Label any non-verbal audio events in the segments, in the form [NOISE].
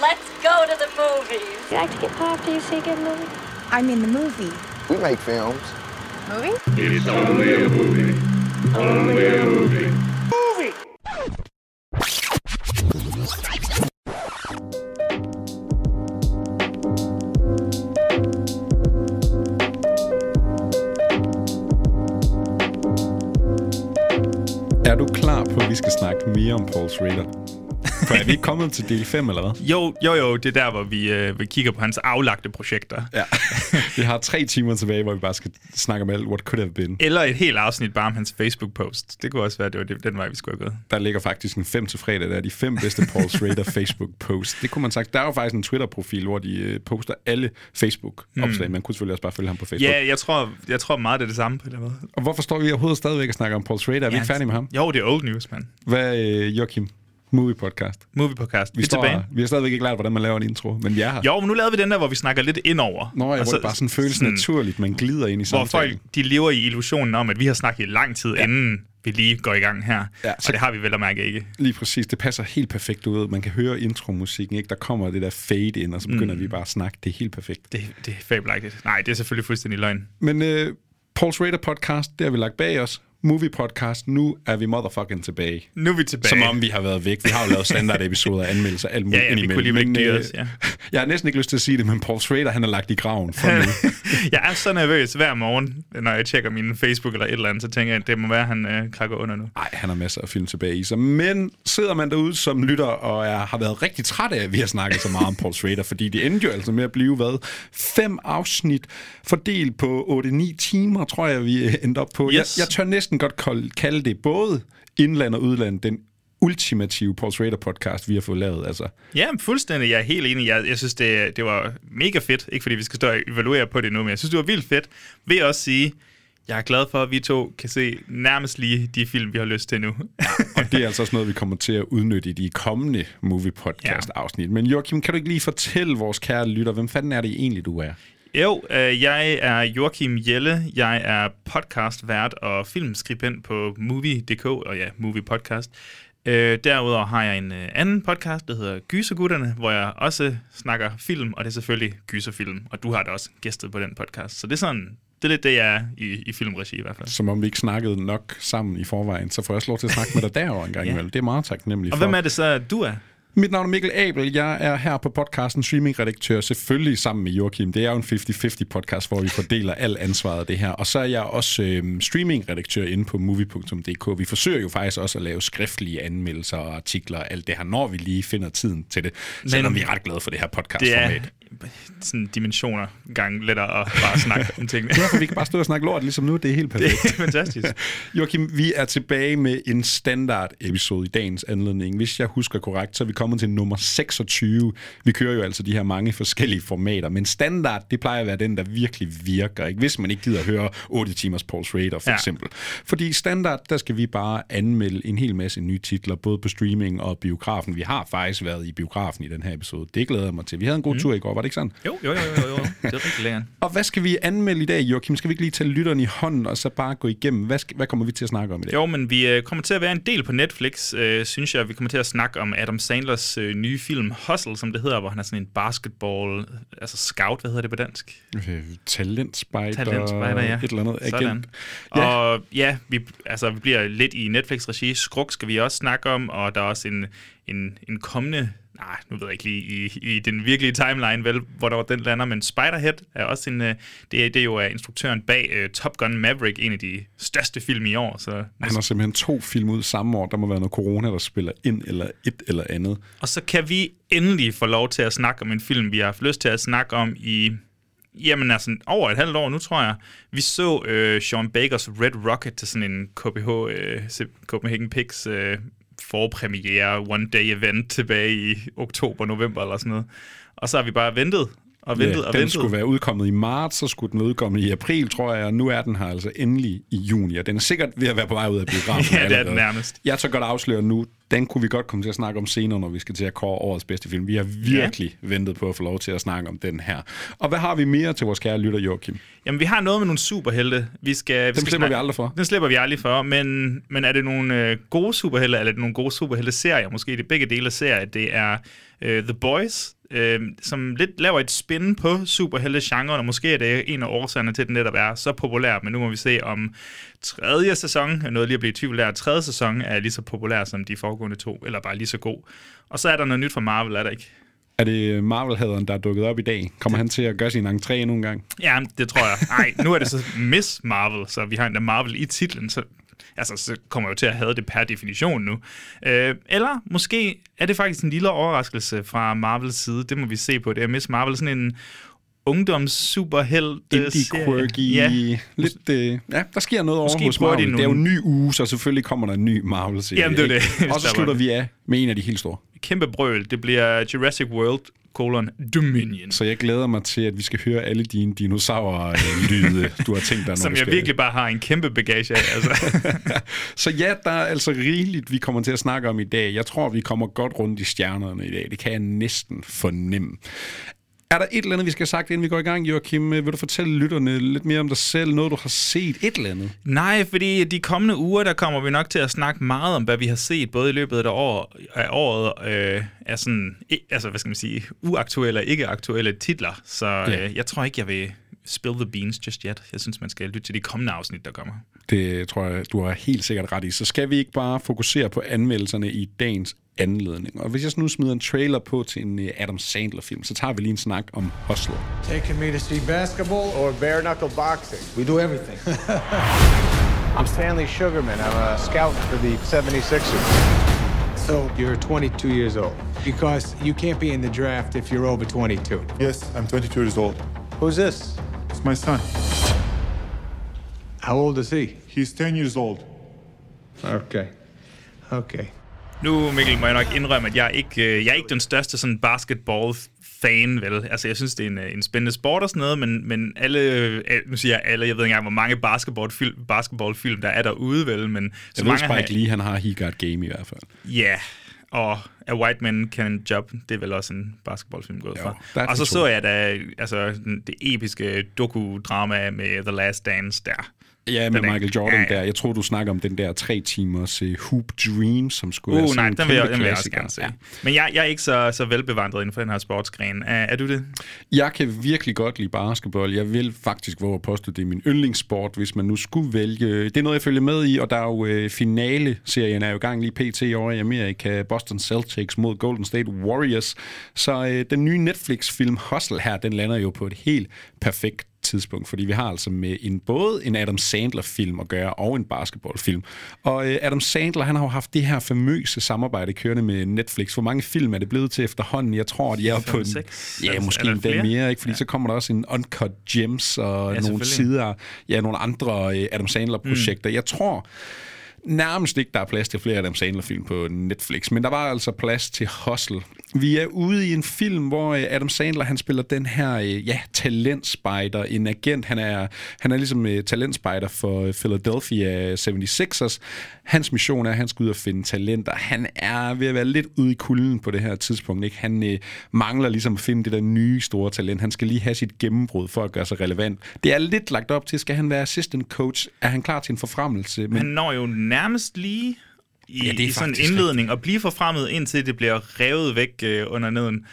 Let's go to the movies. You like to get pop? Do you see a good movie? I mean the movie. We make films. Movie? It's only a movie. Only a movie. Er du klar på, at vi skal snakke mere om Paul Schrader? For er vi ikke kommet til del 5, eller hvad? Jo, jo, jo, det er der, hvor vi, øh, vi kigger på hans aflagte projekter. Ja. vi har tre timer tilbage, hvor vi bare skal snakke om alt, what could have been. Eller et helt afsnit bare om hans Facebook-post. Det kunne også være, det var det- den vej, vi skulle have gået. Der ligger faktisk en 5 til fredag, der er de fem bedste Paul Schrader [LAUGHS] Facebook-posts. Det kunne man sagt. Der er jo faktisk en Twitter-profil, hvor de øh, poster alle Facebook-opslag. Man kunne selvfølgelig også bare følge ham på Facebook. Ja, jeg tror, jeg tror meget, det er det samme på den måde. Og hvorfor står vi overhovedet stadigvæk og snakker om Paul Schrader? Er vi Ja, ikke færdige med ham? Jo, det er old news, man. Hvad øh, Joachim? Movie podcast. Movie podcast. Vi, Vi, er står, tilbage. vi har stadigvæk ikke lært, hvordan man laver en intro, men vi er her. Jo, men nu lavede vi den der, hvor vi snakker lidt indover. Nå, ja, Og hvor det bare sådan føles sådan, naturligt, man glider ind i Hvor samtalen. folk de lever i illusionen om, at vi har snakket i lang tid, ja. inden vi lige går i gang her. Ja, så- og det har vi vel at mærke ikke. Lige præcis, det passer helt perfekt ud. Man kan høre intromusikken, ikke? Der kommer det der fade ind, og så begynder mm. vi bare at snakke. Det er helt perfekt. Det, det er fabelagtigt. Nej, det er selvfølgelig fuldstændig løgn. Men øh, Paul Schrader podcast, det har vi lagt bag os. Movie podcast, nu er vi motherfucking tilbage. Nu er vi tilbage. Som om vi har været væk. Vi har jo lavet standard-episoder, anmeldelser, alt muligt Ja, ja, vi kunne lige væk øh, ja. [LAUGHS] Jeg har næsten ikke lyst til at sige det, men Paul Schrader, han er lagt i graven for nu. [LAUGHS] jeg er så nervøs hver morgen, når jeg tjekker min Facebook eller et eller andet, så tænker jeg, at det må være, at han øh, krakker under nu. Nej, han har masser af film tilbage i sig. Men sidder man derude som lytter og er, har været rigtig træt af, at vi har snakket så meget om Paul Schrader, fordi det endte jo altså med at blive, hvad? Fem afsnit fordelt på 8-9 timer, tror jeg, vi endte op på. Yes. Jeg, jeg tør næsten godt kal- kalde det både indland og udland den ultimative Paul Schrader podcast, vi har fået lavet. Altså, Ja, fuldstændig. Jeg er helt enig. Jeg, jeg synes, det, det var mega fedt. Ikke fordi vi skal stå og evaluere på det nu, men jeg synes, det var vildt fedt. Vil jeg også sige, jeg er glad for, at vi to kan se nærmest lige de film, vi har lyst til nu. [LAUGHS] og det er altså også noget, vi kommer til at udnytte i de kommende movie podcast afsnit. Men Joachim, kan du ikke lige fortælle vores kære lytter, hvem fanden er det egentlig, du er? Jo, øh, jeg er Joachim Jelle. Jeg er podcastvært og filmskribent på Movie.dk, og ja, Movie Podcast. Øh, derudover har jeg en øh, anden podcast, der hedder Gysergutterne, hvor jeg også snakker film, og det er selvfølgelig gyserfilm. Og du har da også gæstet på den podcast. Så det er sådan, det er lidt det, jeg er i, i filmregi i hvert fald. Som om vi ikke snakkede nok sammen i forvejen, så får jeg også lov til at snakke med dig derover en gang Ja. imellem. Det er meget taknemmeligt Og for. hvem er det så, du er? Mit navn er Mikkel Abel. Jeg er her på podcasten streamingredaktør, selvfølgelig sammen med Joachim. Det er jo en 50-50 podcast, hvor vi fordeler al ansvaret af det her. Og så er jeg også øhm, streamingredaktør inde på movie.dk. Vi forsøger jo faktisk også at lave skriftlige anmeldelser og artikler og alt det her, når vi lige finder tiden til det. Selvom vi er ret glade for det her Det er podcastformat. Sådan dimensioner gang lettere at bare snakke om tingene. Derfor vi kan bare stå og snakke lort ligesom nu. Det er helt perfekt. Det er fantastisk. [LAUGHS] Joachim, vi er tilbage med en standard episode i dagens anledning. Hvis jeg husker korrekt, så er vi kommet til nummer 26. Vi kører jo altså de her mange forskellige formater, men standard, det plejer at være den, der virkelig virker. Ikke? Hvis man ikke gider at høre 8 timers Paul Schrader, for ja. eksempel. Fordi standard, der skal vi bare anmelde en hel masse nye titler, både på streaming og biografen. Vi har faktisk været i biografen i den her episode. Det glæder jeg mig til. Vi havde en god mm. tur i går, var det ikke sådan? Jo, jo, jo, jo, jo. Det er rigtig lækkert. Og hvad skal vi anmelde i dag, Joachim? Skal vi ikke lige tage lytteren i hånden, og så bare gå igennem? Hvad, skal, hvad kommer vi til at snakke om i dag? Jo, men vi øh, kommer til at være en del på Netflix, øh, synes jeg. Vi kommer til at snakke om Adam Sandlers øh, nye film Hustle, som det hedder, hvor han er sådan en basketball, altså scout, hvad hedder det på dansk? Øh, Talentspejder. Talentspejder, ja. Et eller andet. Sådan. Agent. Ja. Ja. Og ja, vi, altså, vi bliver lidt i Netflix-regi. Skruk skal vi også snakke om, og der er også en, en, en kommende nej, nu ved jeg ikke lige i, i den virkelige timeline, vel, hvor der var den lander, men Spiderhead er også en, øh, det, er, det er jo øh, instruktøren bag uh, Top Gun Maverick, en af de største film i år, så Han har simpelthen to film ud samme år. Der må være noget corona, der spiller ind eller et eller andet. Og så kan vi endelig få lov til at snakke om en film, vi har haft lyst til at snakke om i Jamen altså, over et halvt år nu, tror jeg. Vi så øh, Sean Bakers Red Rocket til sådan en KPH, øh, Copenhagen Pix øh, forpremiere one day event tilbage i oktober, november eller sådan noget. Og så har vi bare ventet og ventet ja, og den ventet. skulle være udkommet i marts, så skulle den være udkommet i april, tror jeg, og nu er den her altså endelig i juni, og den er sikkert ved at være på vej ud af biografen. [LAUGHS] Ja, det er den nærmest. Jeg tør godt afsløre nu, den kunne vi godt komme til at snakke om senere, når vi skal til at kåre årets bedste film. Vi har virkelig ja. ventet på at få lov til at snakke om den her. Og hvad har vi mere til vores kære lytter, Joachim? Jamen, vi har noget med nogle superhelte. Vi skal, vi Dem skal slipper vi aldrig for. Den slipper vi aldrig for, men, men er det nogle øh, gode superhelte, eller er det nogle gode superhelte-serier? Måske det begge dele af serier. Det er øh, The Boys, øh, som lidt laver et spin på superhelte-genren, og måske er det en af årsagerne til, at den netop er så populær, men nu må vi se om tredje sæson, er noget lige at blive i tvivl der, tredje sæson er lige så populær som de foregående to, eller bare lige så god. Og så er der noget nyt fra Marvel, er der ikke? Er det Marvel-haderen, der er dukket op i dag? Kommer han til at gøre sin entré endnu en gang? Ja, det tror jeg. Nej, nu er det så Miss Marvel, så vi har endda Marvel i titlen, så altså, så kommer jeg jo til at have det per definition nu. Øh, eller måske er det faktisk en lille overraskelse fra Marvels side. Det må vi se på. Det er Miss Marvel sådan en ungdoms superheld Indie quirky. Ja. Lidt, øh, ja, der sker noget over hos Marvel. Det, det er jo en ny uge, så selvfølgelig kommer der en ny Marvel-serie. Jamen, det er det. Og så [LAUGHS] slutter vi af med en af de helt store. Kæmpe brøl. Det bliver Jurassic World colon Dominion. Så jeg glæder mig til, at vi skal høre alle dine dinosaurer-lyde, [LAUGHS] du har tænkt dig, når Som jeg skal... virkelig bare har en kæmpe bagage af. Altså. [LAUGHS] Så ja, der er altså rigeligt, vi kommer til at snakke om i dag. Jeg tror, vi kommer godt rundt i stjernerne i dag. Det kan jeg næsten fornemme. Er der et eller andet, vi skal have sagt, inden vi går i gang, Joachim? Vil du fortælle lytterne lidt mere om dig selv? Noget, du har set? Et eller andet? Nej, fordi de kommende uger, der kommer vi nok til at snakke meget om, hvad vi har set, både i løbet af, år, af året, øh, er sådan, altså, hvad skal man sige, uaktuelle og ikke-aktuelle titler. Så Ja. øh, jeg tror ikke, jeg vil spill the beans just yet. Jeg synes, man skal lytte til de kommende afsnit, der kommer. Det tror jeg, du har helt sikkert ret i. Så skal vi ikke bare fokusere på anmeldelserne i dagens anledning. Og hvis jeg nu smider en trailer på til en øh, Adam Sandler-film, så tager vi lige en snak om Hustler. Taking me to see basketball or bare knuckle boxing. We do everything. [LAUGHS] I'm Stanley Sugarman. I'm a scout for the 76ers. so you're 22 years old because you can't be in the draft if you're over 22. Yes, I'm 22 years old. Who's this? It's my son. How old is he? He's 10 years old. Okay. Okay. Nu, Mikkel, må jeg nok indrømme, at jeg ikke, øh, jeg er ikke den største sådan basketball-fan, vel? Altså, jeg synes, det er en, øh, en spændende sport og sådan noget, men, men alle, øh, nu siger jeg alle, jeg ved ikke engang, hvor mange basketballfilm, basketballfilm der er derude, vel? Men så Jeg ved mange bare har- ikke lige, han har He Got Game i hvert fald. Ja, og A White Man Can Job, det er vel også en basketballfilm gået Jo, fra. Og så så jeg da altså, det episke dokudrama med The Last Dance der. Ja, med Den Michael Jordan ja, ja. der. Jeg tror, du snakker om den der tre timers uh, Hoop Dream, som skulle være Uh, sådan nej, en den vil, jeg, den vil jeg også gerne se. Ja. Men jeg, jeg er ikke så, så velbevandret inden for den her sportsgren. Er, er du det? Jeg kan virkelig godt lide basketball. Jeg vil faktisk våge at påstå, det er min yndlingssport, hvis man nu skulle vælge. Det er noget, jeg følger med i, og der er jo øh, finale-serien er jo i gang lige pt. over i Amerika. Boston Celtics mod Golden State Warriors. Så øh, den nye Netflix-film Hustle her, den lander jo på et helt perfekt tidspunkt, fordi vi har altså med en både en Adam Sandler-film at gøre og en basketballfilm. Og øh, Adam Sandler, han har jo haft det her famøse samarbejde kørende med Netflix. Hvor mange film er det blevet til efterhånden? Jeg tror, de er Fem, på en, ja, Er- måske er flere? mere, ikke? Fordi Ja. så kommer der også en Uncut Gems og Ja, nogle sider, ja, nogle andre øh, Adam Sandler-projekter. Mm. Jeg tror nærmest ikke, der er plads til flere Adam Sandler-film på Netflix, men der var altså plads til Hustle. Vi er ude i en film, hvor øh, Adam Sandler, han spiller den her, øh, ja, talentspejder, en agent. Han er, han er ligesom øh, talentspejder for Philadelphia 76ers. Hans mission er, at han skal ud og finde talenter. Han er ved at være lidt ude i kulden på det her tidspunkt. Ikke? Han øh, mangler ligesom at finde det der nye store talent. Han skal lige have sit gennembrud for at gøre sig relevant. Det er lidt lagt op til, skal han være assistant coach? Er han klar til en forfremmelse? Men Han når jo nærmest lige i, Ja, det er i sådan en indledning og blive forfremmet, indtil det bliver revet væk øh, under neden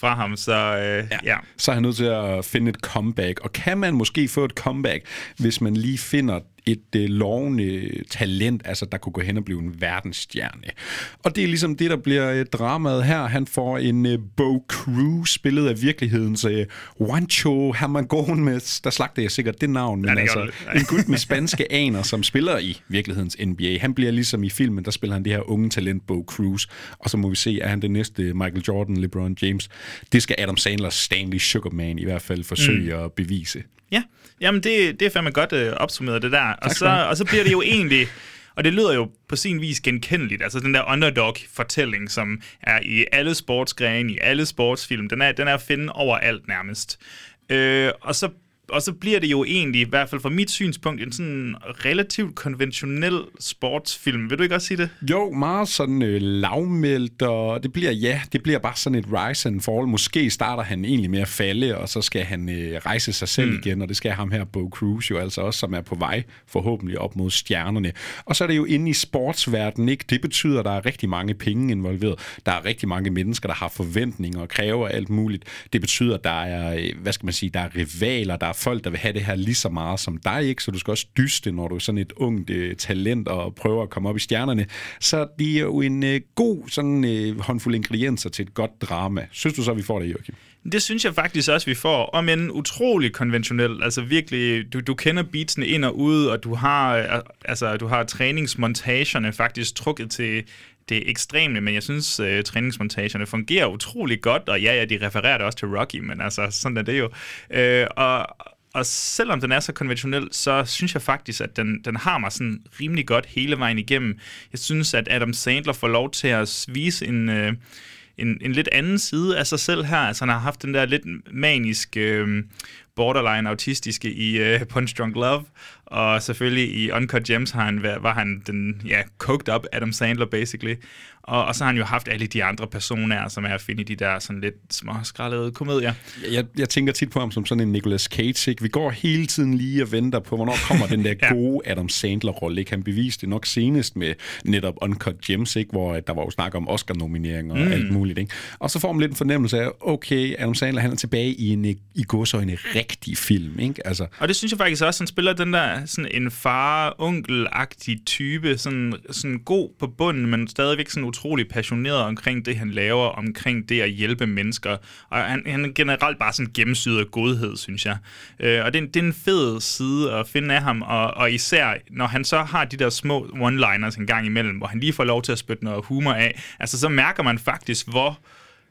fra ham. Så øh, ja. ja. så er han nødt til at finde et comeback. Og kan man måske få et comeback, hvis man lige finder et øh, lovende talent, altså der kunne gå hen og blive en verdensstjerne. Og det er ligesom det, der bliver øh, dramaet her. Han får en øh, Bo Cruz, spillet af virkelighedens øh, Juancho Hermagon med, der slagte jeg sikkert det navn, men Ja, det altså [LAUGHS] en gut med spanske aner, som spiller i virkelighedens NBA. Han bliver ligesom i filmen, der spiller han det her unge talent Bo Cruz, og så må vi se, er han det næste Michael Jordan, LeBron James. Det skal Adam Sandlers Stanley Sugarman i hvert fald forsøge mm. at bevise. Ja, jamen det, det er fandme godt øh, opsummeret, det der. Og så, og så bliver det jo egentlig, [LAUGHS] og det lyder jo på sin vis genkendeligt, altså den der underdog-fortælling, som er i alle sportsgrene, i alle sportsfilm, den er, den er at finde overalt nærmest. Øh, og så og så bliver det jo egentlig, i hvert fald fra mit synspunkt, en sådan relativt konventionel sportsfilm. Vil du ikke også sige det? Jo, meget sådan øh, lavmældt, og det bliver, ja, det bliver bare sådan et rise and fall. Måske starter han egentlig med at falde, og så skal han øh, rejse sig selv mm. igen, og det skal ham her, Bo Cruz jo altså også, som er på vej forhåbentlig op mod stjernerne. Og så er det jo inde i sportsverdenen, ikke? Det betyder, at der er rigtig mange penge involveret. Der er rigtig mange mennesker, der har forventninger og kræver alt muligt. Det betyder, at der er, øh, hvad skal man sige, der er rivaler, der er folk, der vil have det her lige så meget som dig, ikke? Så du skal også dyste, når du er sådan et ungt øh, talent og prøver at komme op i stjernerne. Så det er jo en øh, god sådan øh, håndfuld ingredienser til et godt drama. Synes du så, vi får det, Joachim? Det synes jeg faktisk også, vi får. Om en utrolig konventionel. Altså virkelig, du, du kender beatsene ind og ud, og du har, øh, altså, du har træningsmontagerne faktisk trukket til det ekstreme, men jeg synes, uh, træningsmontagerne fungerer utrolig godt, og ja, ja, de refererer det også til Rocky, men altså, sådan er det jo. Uh, og, og selvom den er så konventionel, så synes jeg faktisk, at den, den har mig sådan rimelig godt hele vejen igennem. Jeg synes, at Adam Sandler får lov til at vise en... øh, en, en lidt anden side af sig selv her. Altså, han har haft den der lidt maniske, øh, borderline autistiske i uh, Punch Drunk Love, og selvfølgelig i Uncut Gems har han, var han den, ja, coked up Adam Sandler, basically. Og, og så har han jo haft alle de andre personer, som er at finde i de der sådan lidt små skrællede komedier. Jeg, jeg tænker tit på ham som sådan en Nicolas Cage. Ikke? Vi går hele tiden lige og venter på, hvornår kommer den der [LAUGHS] ja. gode Adam Sandler-rolle. Ikke? Han beviste det nok senest med netop Uncut Gems, ikke? hvor der var jo snak om Oscar-nomineringer og mm. alt muligt. Ikke? Og så får man lidt en fornemmelse af, okay, Adam Sandler han er tilbage i en i godsøjne rigtig film. Ikke? Altså, og det synes jeg faktisk også, han spiller den der sådan en far-onkel-agtig type, sådan, sådan god på bunden, men stadigvæk sådan utrolig passioneret omkring det, han laver, omkring det at hjælpe mennesker. Og han, han er generelt bare sådan gennemsyret af godhed, synes jeg. Øh, og det er, det er en fed side at finde af ham, og, og især når han så har de der små one-liners en gang imellem, hvor han lige får lov til at spytte noget humor af, altså så mærker man faktisk, hvor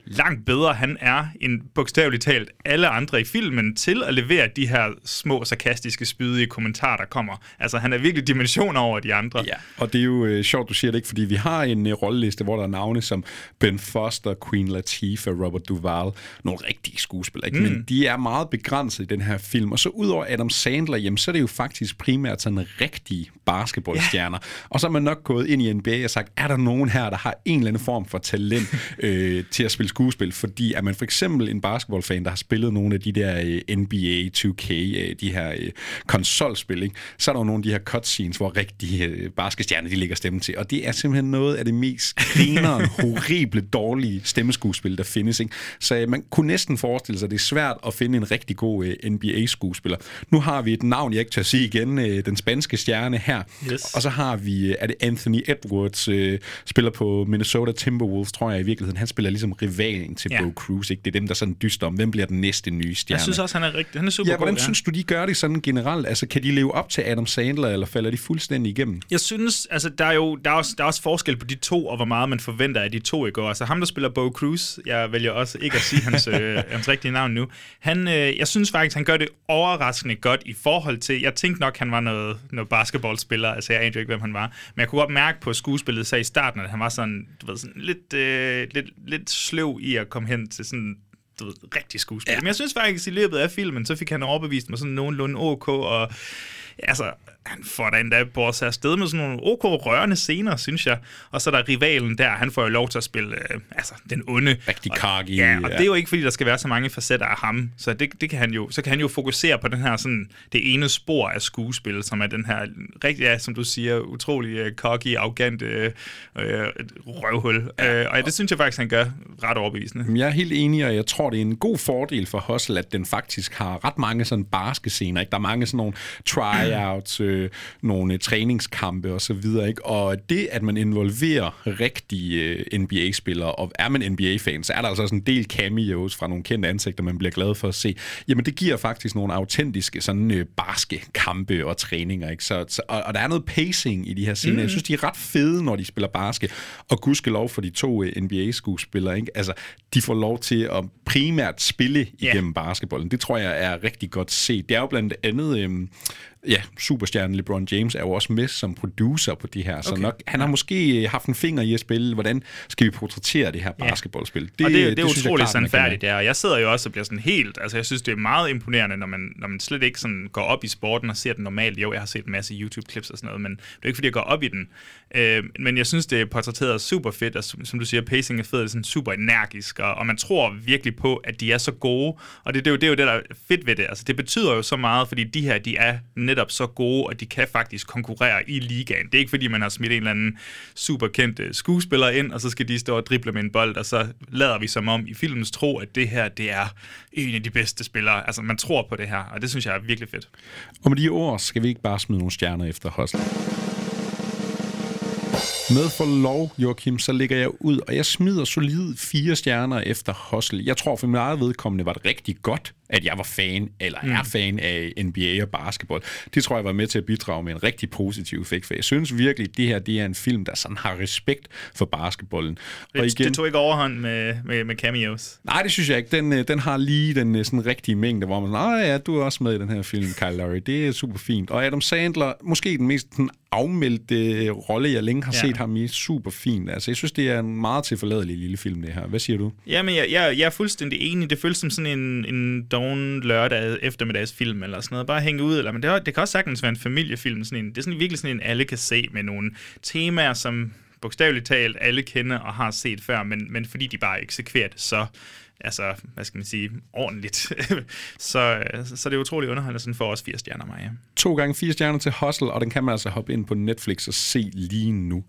langt bedre han er end bogstaveligt talt alle andre i filmen til at levere de her små, sarkastiske, spydige kommentarer, der kommer. Altså, han er virkelig dimensioner over de andre. Ja, og det er jo øh, sjovt, du siger det ikke, fordi vi har en øh, rolleliste, hvor der er navne som Ben Foster, Queen Latifah, Robert Duvall, nogle rigtige skuespillere, ikke? Mm. men de er meget begrænset i den her film. Og så udover Adam Sandler, jamen, så er det jo faktisk primært sådan rigtige basketballstjerner. Ja. Og så er man nok gået ind i NBA og sagt, er der nogen her, der har en eller anden form for talent [LAUGHS] øh, til at spille skuespil, fordi er man for eksempel en basketballfan, der har spillet nogle af de der uh, NBA 2K, uh, de her uh, konsolspil, ikke? så er der jo nogle af de her cutscenes, hvor rigtige basketstjerner, de ligger stemme til, og det er simpelthen noget af det mest grineren, [LAUGHS] horrible, dårlige stemmeskuespil, der findes. Ikke? Så man kunne næsten forestille sig, at det er svært at finde en rigtig god NBA-skuespiller. Nu har vi et navn, jeg ikke tør sige igen, den spanske stjerne her, yes. og så har vi, er det Anthony Edwards, spiller på Minnesota Timberwolves, tror jeg i virkeligheden, han spiller ligesom rivalen til ja. Bo Cruz. Ikke? Det er dem, der sådan dyster om, hvem bliver den næste nye stjerne. Jeg synes også, han er, rigtig, han er super ja, hvordan god, ja. synes du, de gør det sådan generelt? Altså, kan de leve op til Adam Sandler, eller falder de fuldstændig igennem? Jeg synes, altså, der er jo der er også, der er også forskel på de to, og hvor meget man forventer af de to i går. Altså, ham, der spiller Bo Cruz, jeg vælger også ikke at sige hans, [LAUGHS] øh, hans rigtige navn nu, han, øh, jeg synes faktisk, han gør det overraskende godt i forhold til, jeg tænkte nok, han var noget, noget basketballspiller, altså jeg anede ikke, hvem han var, men jeg kunne godt mærke på skuespillet, så i starten, at han var sådan, du ved, sådan lidt, øh, lidt, lidt sløv i at komme hen til sådan du ved, rigtig skuespil. Ja. Men jeg synes faktisk, at i løbet af filmen, så fik han overbevist mig sådan nogenlunde ok, og altså, han får da endda sig afsted med sådan nogle ok rørende scener, synes jeg. Og så er der rivalen der, han får jo lov til at spille øh, altså, den onde. Rigtig kargi. Ja, og ja. det er jo ikke, fordi der skal være så mange facetter af ham. Så det, det kan han jo, så kan han jo fokusere på den her sådan, det ene spor af skuespil, som er den her, rigtig, ja, som du siger, utrolig uh, cocky, arrogant uh, uh, røvhul. Ja. Uh, og ja, det synes jeg faktisk, han gør ret overbevisende. Jeg er helt enig, og jeg tror, det er en god fordel for Hustle, at den faktisk har ret mange sådan barske scener. Ikke? Der er mange sådan nogle tryouts, [CLEARS THROAT] øh, nogle træningskampe og så videre. Ikke? Og det, at man involverer rigtige øh, NBA-spillere, og er man NBA-fan, så er der altså også en del cameos fra nogle kendte ansigter, man bliver glad for at se. Jamen, det giver faktisk nogle autentiske, sådan øh, barske kampe og træninger. Ikke? Så, så, og, og der er noget pacing i de her scener. Mm. Jeg synes, de er ret fede, når de spiller basket. Og gudskelov for de to øh, NBA-skuespillere. Ikke? Altså, de får lov til at primært spille igennem yeah. basketballen. Det tror jeg er rigtig godt set. Det er jo blandt andet... Øh, ja, superstjernen LeBron James er jo også med som producer på de her, så Okay. nok, han har måske haft en finger i at spille, hvordan skal vi portrættere det her basketballspil. Det, og det, det er synes jeg utroligt sandfærdigt, ja. Og jeg sidder jo også og bliver sådan helt... Altså, jeg synes, det er meget imponerende, når man, når man slet ikke sådan går op i sporten og ser den normalt. Jo, jeg har set en masse YouTube-clips og sådan noget, men det er ikke, fordi jeg går op i den. Øh, men jeg synes, det er portrætteret super fedt, og som, som du siger, pacing er fedt, det er sådan super energisk, og, og man tror virkelig på, at de er så gode. Og det, det, er jo, det er jo det, der er fedt ved det. Altså, det betyder jo så meget, fordi de her, de er netop så gode, og de kan faktisk konkurrere i ligaen. Det er ikke, fordi man har smidt en eller anden super kendt øh, skuespiller ind, og så skal de stå og drible med en bold, og så lader vi som om i filmens tro, at det her, det er en af de bedste spillere. Altså, man tror på det her, og det synes jeg er virkelig fedt. Og med de ord skal vi ikke bare smide nogle stjerner efter Hustle. Med for lov, Joachim, så ligger jeg ud, og jeg smider solid fire stjerner efter Hustle. Jeg tror for min eget vedkommende var det rigtig godt, at jeg var fan, eller mm. er fan af NBA og basketball. Det tror jeg var med til at bidrage med en rigtig positiv effekt, for jeg synes virkelig, at det her det er en film, der sådan har respekt for basketballen. Og igen, det tog ikke overhånd med, med, med cameos. Nej, det synes jeg ikke. Den, øh, den har lige den øh, sådan rigtige mængde, hvor man nej ja, du er også med i den her film, Kyle Lowry. Det er super fint. Og Adam Sandler, måske den mest sådan, afmeldte øh, rolle, jeg længe har Ja. set ham i, super fint. Altså, jeg synes, det er en meget tilforladelig lille film, det her. Hvad siger du? Jamen, jeg, jeg, jeg er fuldstændig enig. Det føles som sådan en, en nogen lørdag eftermiddagsfilm eller sådan noget. Bare hænge ud. Eller, men det, det kan også sagtens være en familiefilm. Sådan en, det er sådan virkelig sådan en, alle kan se med nogle temaer, som bogstaveligt talt alle kender og har set før, men, men fordi de bare eksekverer det så altså, hvad skal man sige, ordentligt. [LAUGHS] så, øh, så det er utrolig underholdende, sådan for os fire stjerner mig. To gange fire stjerner til Hustle, og den kan man altså hoppe ind på Netflix og se lige nu.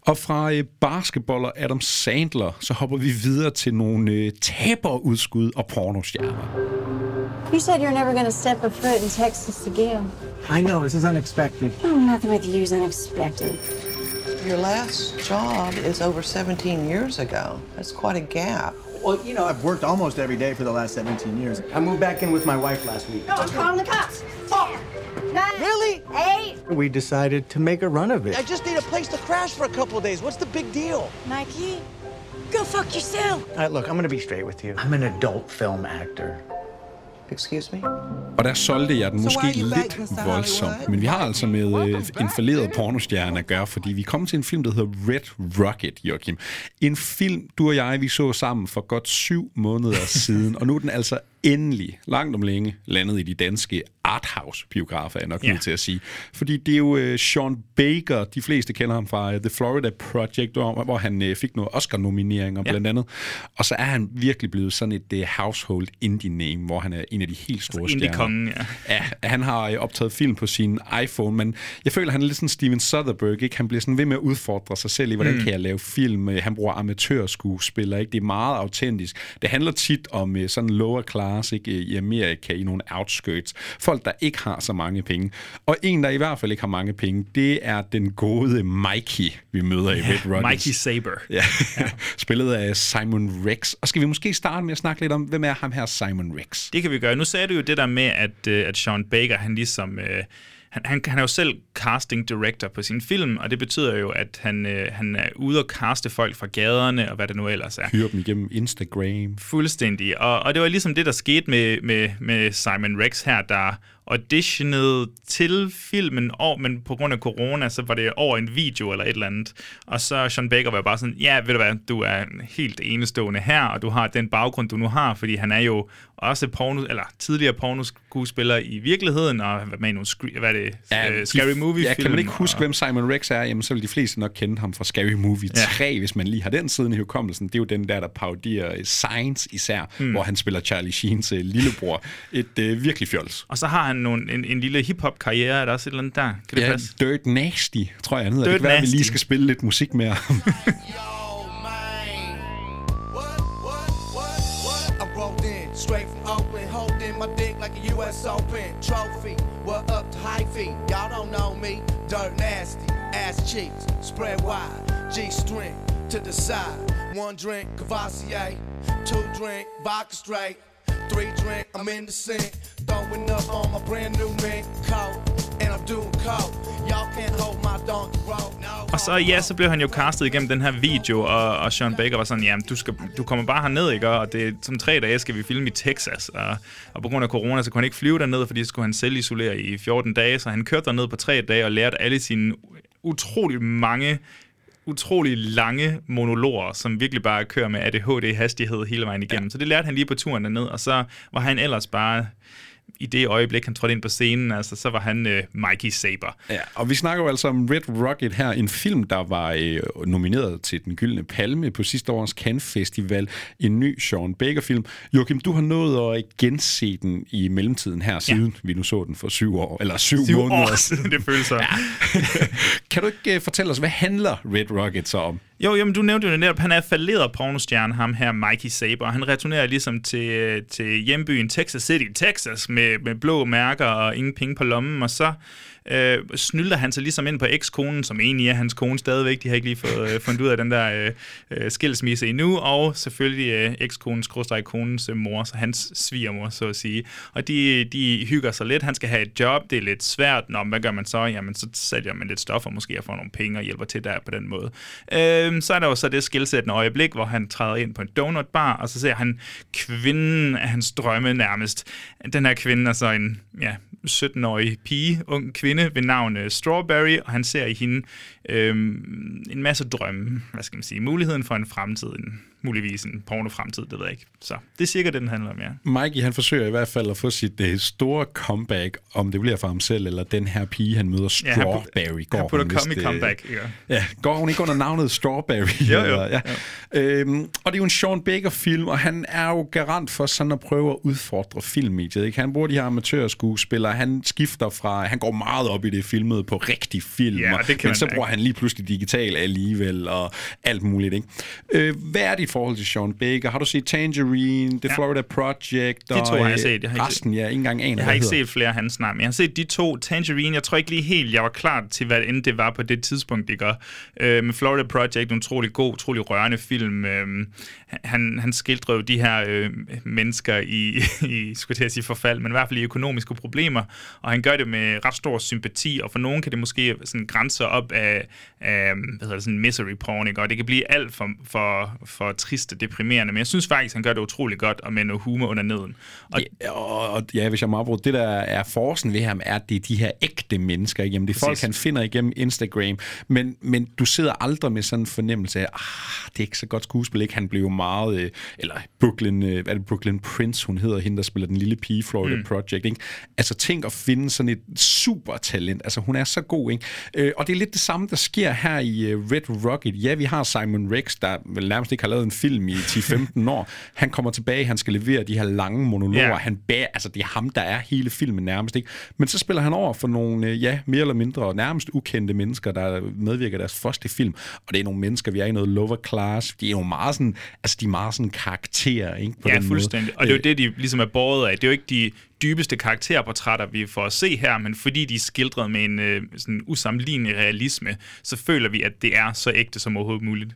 Og fra øh, basketballer Adam Sandler, så hopper vi videre til nogle øh, taberudskud og pornostjerner. You said you're never going to step a foot in Texas again. I know, this is unexpected. Oh, nothing with you is unexpected. Your last job is over 17 years ago. That's quite a gap. Well, you know, I've worked almost every day for the last 17 years. I moved back in with my wife last week. No, I'm calling the cops. Four, nine, Really? eight. We decided to make a run of it. I just need a place to crash for a couple of days. What's the big deal? Mikey, go fuck yourself. All right, look, I'm gonna be straight with you. I'm an adult film actor. Excuse me? Og der solgte jeg den So måske back, lidt voldsomt. Men vi har altså med øh, en falderet pornostjerne at gøre, fordi vi kom til en film, der hedder Red Rocket, Joachim. En film, du og jeg, vi så sammen for godt syv måneder siden, [LAUGHS] og nu er den altså endelig, langt om længe, landet i de danske arthouse-biografer, er jeg nok Ja. nødt til at sige. Fordi det er jo øh, Sean Baker, de fleste kender ham fra øh, The Florida Project, hvor, hvor han øh, fik nogle Oscar-nomineringer Ja. blandt andet. Og så er han virkelig blevet sådan et øh, household indie-name, hvor han er en af de helt store Altså stjerner. indie-kongen, ja. Ja, han har øh, optaget film på sin iPhone, men jeg føler, han er lidt sådan Steven Soderbergh, ikke? Han bliver sådan ved med at udfordre sig selv i, hvordan mm. kan jeg lave film? Øh, Han bruger amatørskuespillere, ikke? Det er meget autentisk. Det handler tit om øh, sådan lower class, ikke? I Amerika, i nogle outskirts. Folk, der ikke har så mange penge. Og en, der i hvert fald ikke har mange penge, det er den gode Mikey, vi møder i Red Rockets. Mikey Saber. Ja, [LAUGHS] spillet af Simon Rex. Og skal vi måske starte med at snakke lidt om, hvem er ham her Simon Rex? Det kan vi gøre. Nu sagde du jo det der med, at, øh, at Sean Baker, han ligesom... Øh, han, han, han er jo selv casting director på sin film, og det betyder jo, at han, øh, han er ude og caste folk fra gaderne, og hvad det nu ellers er. Hyrer dem igennem Instagram. Fuldstændig. Og, og det var ligesom det, der skete med, med, med Simon Rex her, der auditionede til filmen, og, men på grund af corona, så var det over en video eller et eller andet. Og så Sean Baker var bare sådan, ja, ved du hvad, du er helt enestående her, og du har den baggrund, du nu har, fordi han er jo også porno, eller tidligere pornoskuespiller i virkeligheden, og har været med i nogle, scre- hvad er det, ja, Scary Movie Ja, kan man ikke huske, hvem Simon Rex er, jamen så vil de fleste nok kende ham fra Scary Movie Ja. 3, hvis man lige har den siden i hukommelsen. Det er jo den der, der parodierer øh, Science især, Hmm. hvor han spiller Charlie Sheens øh, lillebror. Et øh, virkelig fjols. Og så har han nogle, en, en lille hip-hop-karriere, er der også et eller andet der? Kan det Ja, passe? Dirt Nasty, tror jeg, han hedder. Dirt det kan være, at vi lige skal spille lidt musik med ham. [LAUGHS] straight from Oakland, holding my dick like a U.S. Open trophy. What up to high feet. Y'all don't know me. Dirt nasty, ass cheeks, spread wide, G string to the side. One drink, Cavassier. Two drink, vodka straight. Three drink, I'm in the sink. Throwing up on my brand new mink coat, and I'm doing coke. Og så, ja, så blev han jo castet igennem den her video, og, og Sean Baker var sådan, jamen, du, skal, du kommer bare herned, ikke? Og det, som tre dage skal vi filme i Texas, og, og på grund af corona, så kunne han ikke flyve derned, fordi så skulle han selv isolere i 14 dage, så han kørte derned på tre dage og lærte alle sine utrolig mange utrolig lange monologer, som virkelig bare kører med ADHD-hastighed hele vejen igennem. Ja. Så det lærte han lige på turen derned, og så var han ellers bare i det øjeblik, han trådte ind på scenen, altså, så var han øh, Mikey Saber. Ja, og vi snakker jo altså om Red Rocket her, en film, der var øh, nomineret til Den Gyldne Palme på sidste års Cannes Festival, en ny Sean Baker-film. Joachim, du har nået at gense den i mellemtiden her, siden ja. vi nu så den for syv år, eller syv, syv måneder år siden, det føles så. Ja. [LAUGHS] kan du ikke uh, fortælle os, hvad handler Red Rocket så om? Jo, jamen, du nævnte jo netop, han er falderet pornostjerne, ham her Mikey Saber, han returnerer ligesom til, til hjembyen Texas City, Texas, med, med blå mærker og ingen penge på lommen, og så øh, snylder han sig ligesom ind på ekskonen, som egentlig er hans kone stadigvæk. De har ikke lige fået øh, fundet ud af den der øh, øh skilsmisse endnu. Og selvfølgelig øh, ekskonens, skråstrej konens øh, mor, så hans svigermor, så at sige. Og de, de hygger sig lidt. Han skal have et job. Det er lidt svært. Nå, hvad gør man så? Jamen, så sælger man lidt stoffer måske og får nogle penge og hjælper til der på den måde. Øh, så er der jo så det skilsættende øjeblik, hvor han træder ind på en donutbar, og så ser han kvinden af hans drømme nærmest. Den her kvinde er så en, ja, 17-årig pige, ung kvinde ved navn øh, Strawberry, og han ser i hende øh, en masse drømme, hvad skal man sige, muligheden for en fremtid, en muligvis en porno-fremtid, det ved jeg ikke. Så det er cirka det, den handler om, ja. Mikey, han forsøger i hvert fald at få sit uh, store comeback, om det bliver for ham selv, eller den her pige, han møder, Strawberry. Ja, han putter kom i comeback, ja. ja. Går hun ikke under navnet Strawberry? [LAUGHS] jo, jo. ja. ja. Øhm, og det er jo en Sean Baker-film, og han er jo garant for sådan at prøve at udfordre filmmediet. Ikke? Han bruger de her amatørskuespillere, han skifter fra, han går meget op i det filmet på rigtig film, ja, det kan men så bruger han lige pludselig digital alligevel, og alt muligt. Ikke? Øh, hvad er dit forhold til Sean Baker? Har du set Tangerine, The ja. Florida Project? De to har jeg set. Jeg har resten, ja, ikke engang aner, Jeg har ikke hedder. set flere af hans navn, men jeg har set de to. Tangerine, jeg tror ikke lige helt, jeg var klar til, hvad end det var på det tidspunkt, det gør. Øh, med Florida Project, en utrolig god, utrolig rørende film. Øh, han, han skildrer jo de her øh, mennesker i, [LAUGHS] i skulle jeg sige forfald, men i hvert fald i økonomiske problemer, og han gør det med ret stor sympati, og for nogen kan det måske sådan grænse op af, af hvad hedder det, sådan misery porn, ikke? og det kan blive alt for, for, for trist og deprimerende, men jeg synes faktisk, han gør det utrolig godt, og med noget humor under neden. Og, ja, og ja, hvis jeg må afbryde, det der er forsen ved ham, er, at det er de her ægte mennesker? Jamen, det er folk, han finder igennem Instagram, men, men du sidder aldrig med sådan en fornemmelse af, ah, det er ikke så godt skuespil, ikke? Han blev jo meget, øh, eller Brooklyn, øh, hvad er det, Brooklyn Prince, hun hedder, hende, der spiller den lille pige, Florida mm. Project, ikke? Altså, tænk at finde sådan et super talent, altså hun er så god, ikke? Øh, og det er lidt det samme, der sker her i Red Rocket. Ja, vi har Simon Rex, der vel nærmest ikke har lavet en film i 10-15 år. Han kommer tilbage, han skal levere de her lange monologer. Yeah. Han bærer, altså det er ham, der er hele filmen nærmest, ikke? Men så spiller han over for nogle, ja, mere eller mindre nærmest ukendte mennesker, der medvirker deres første film. Og det er nogle mennesker, vi er i noget lower class. De er jo meget sådan, altså de er meget sådan karakterer, ikke? På ja, den fuldstændig. Måde. Og det er jo det, de ligesom er båret af. Det er jo ikke de dybeste karakterportrætter, vi får at se her, men fordi de er skildret med en øh, sådan usammenlignelig realisme, så føler vi, at det er så ægte som overhovedet muligt.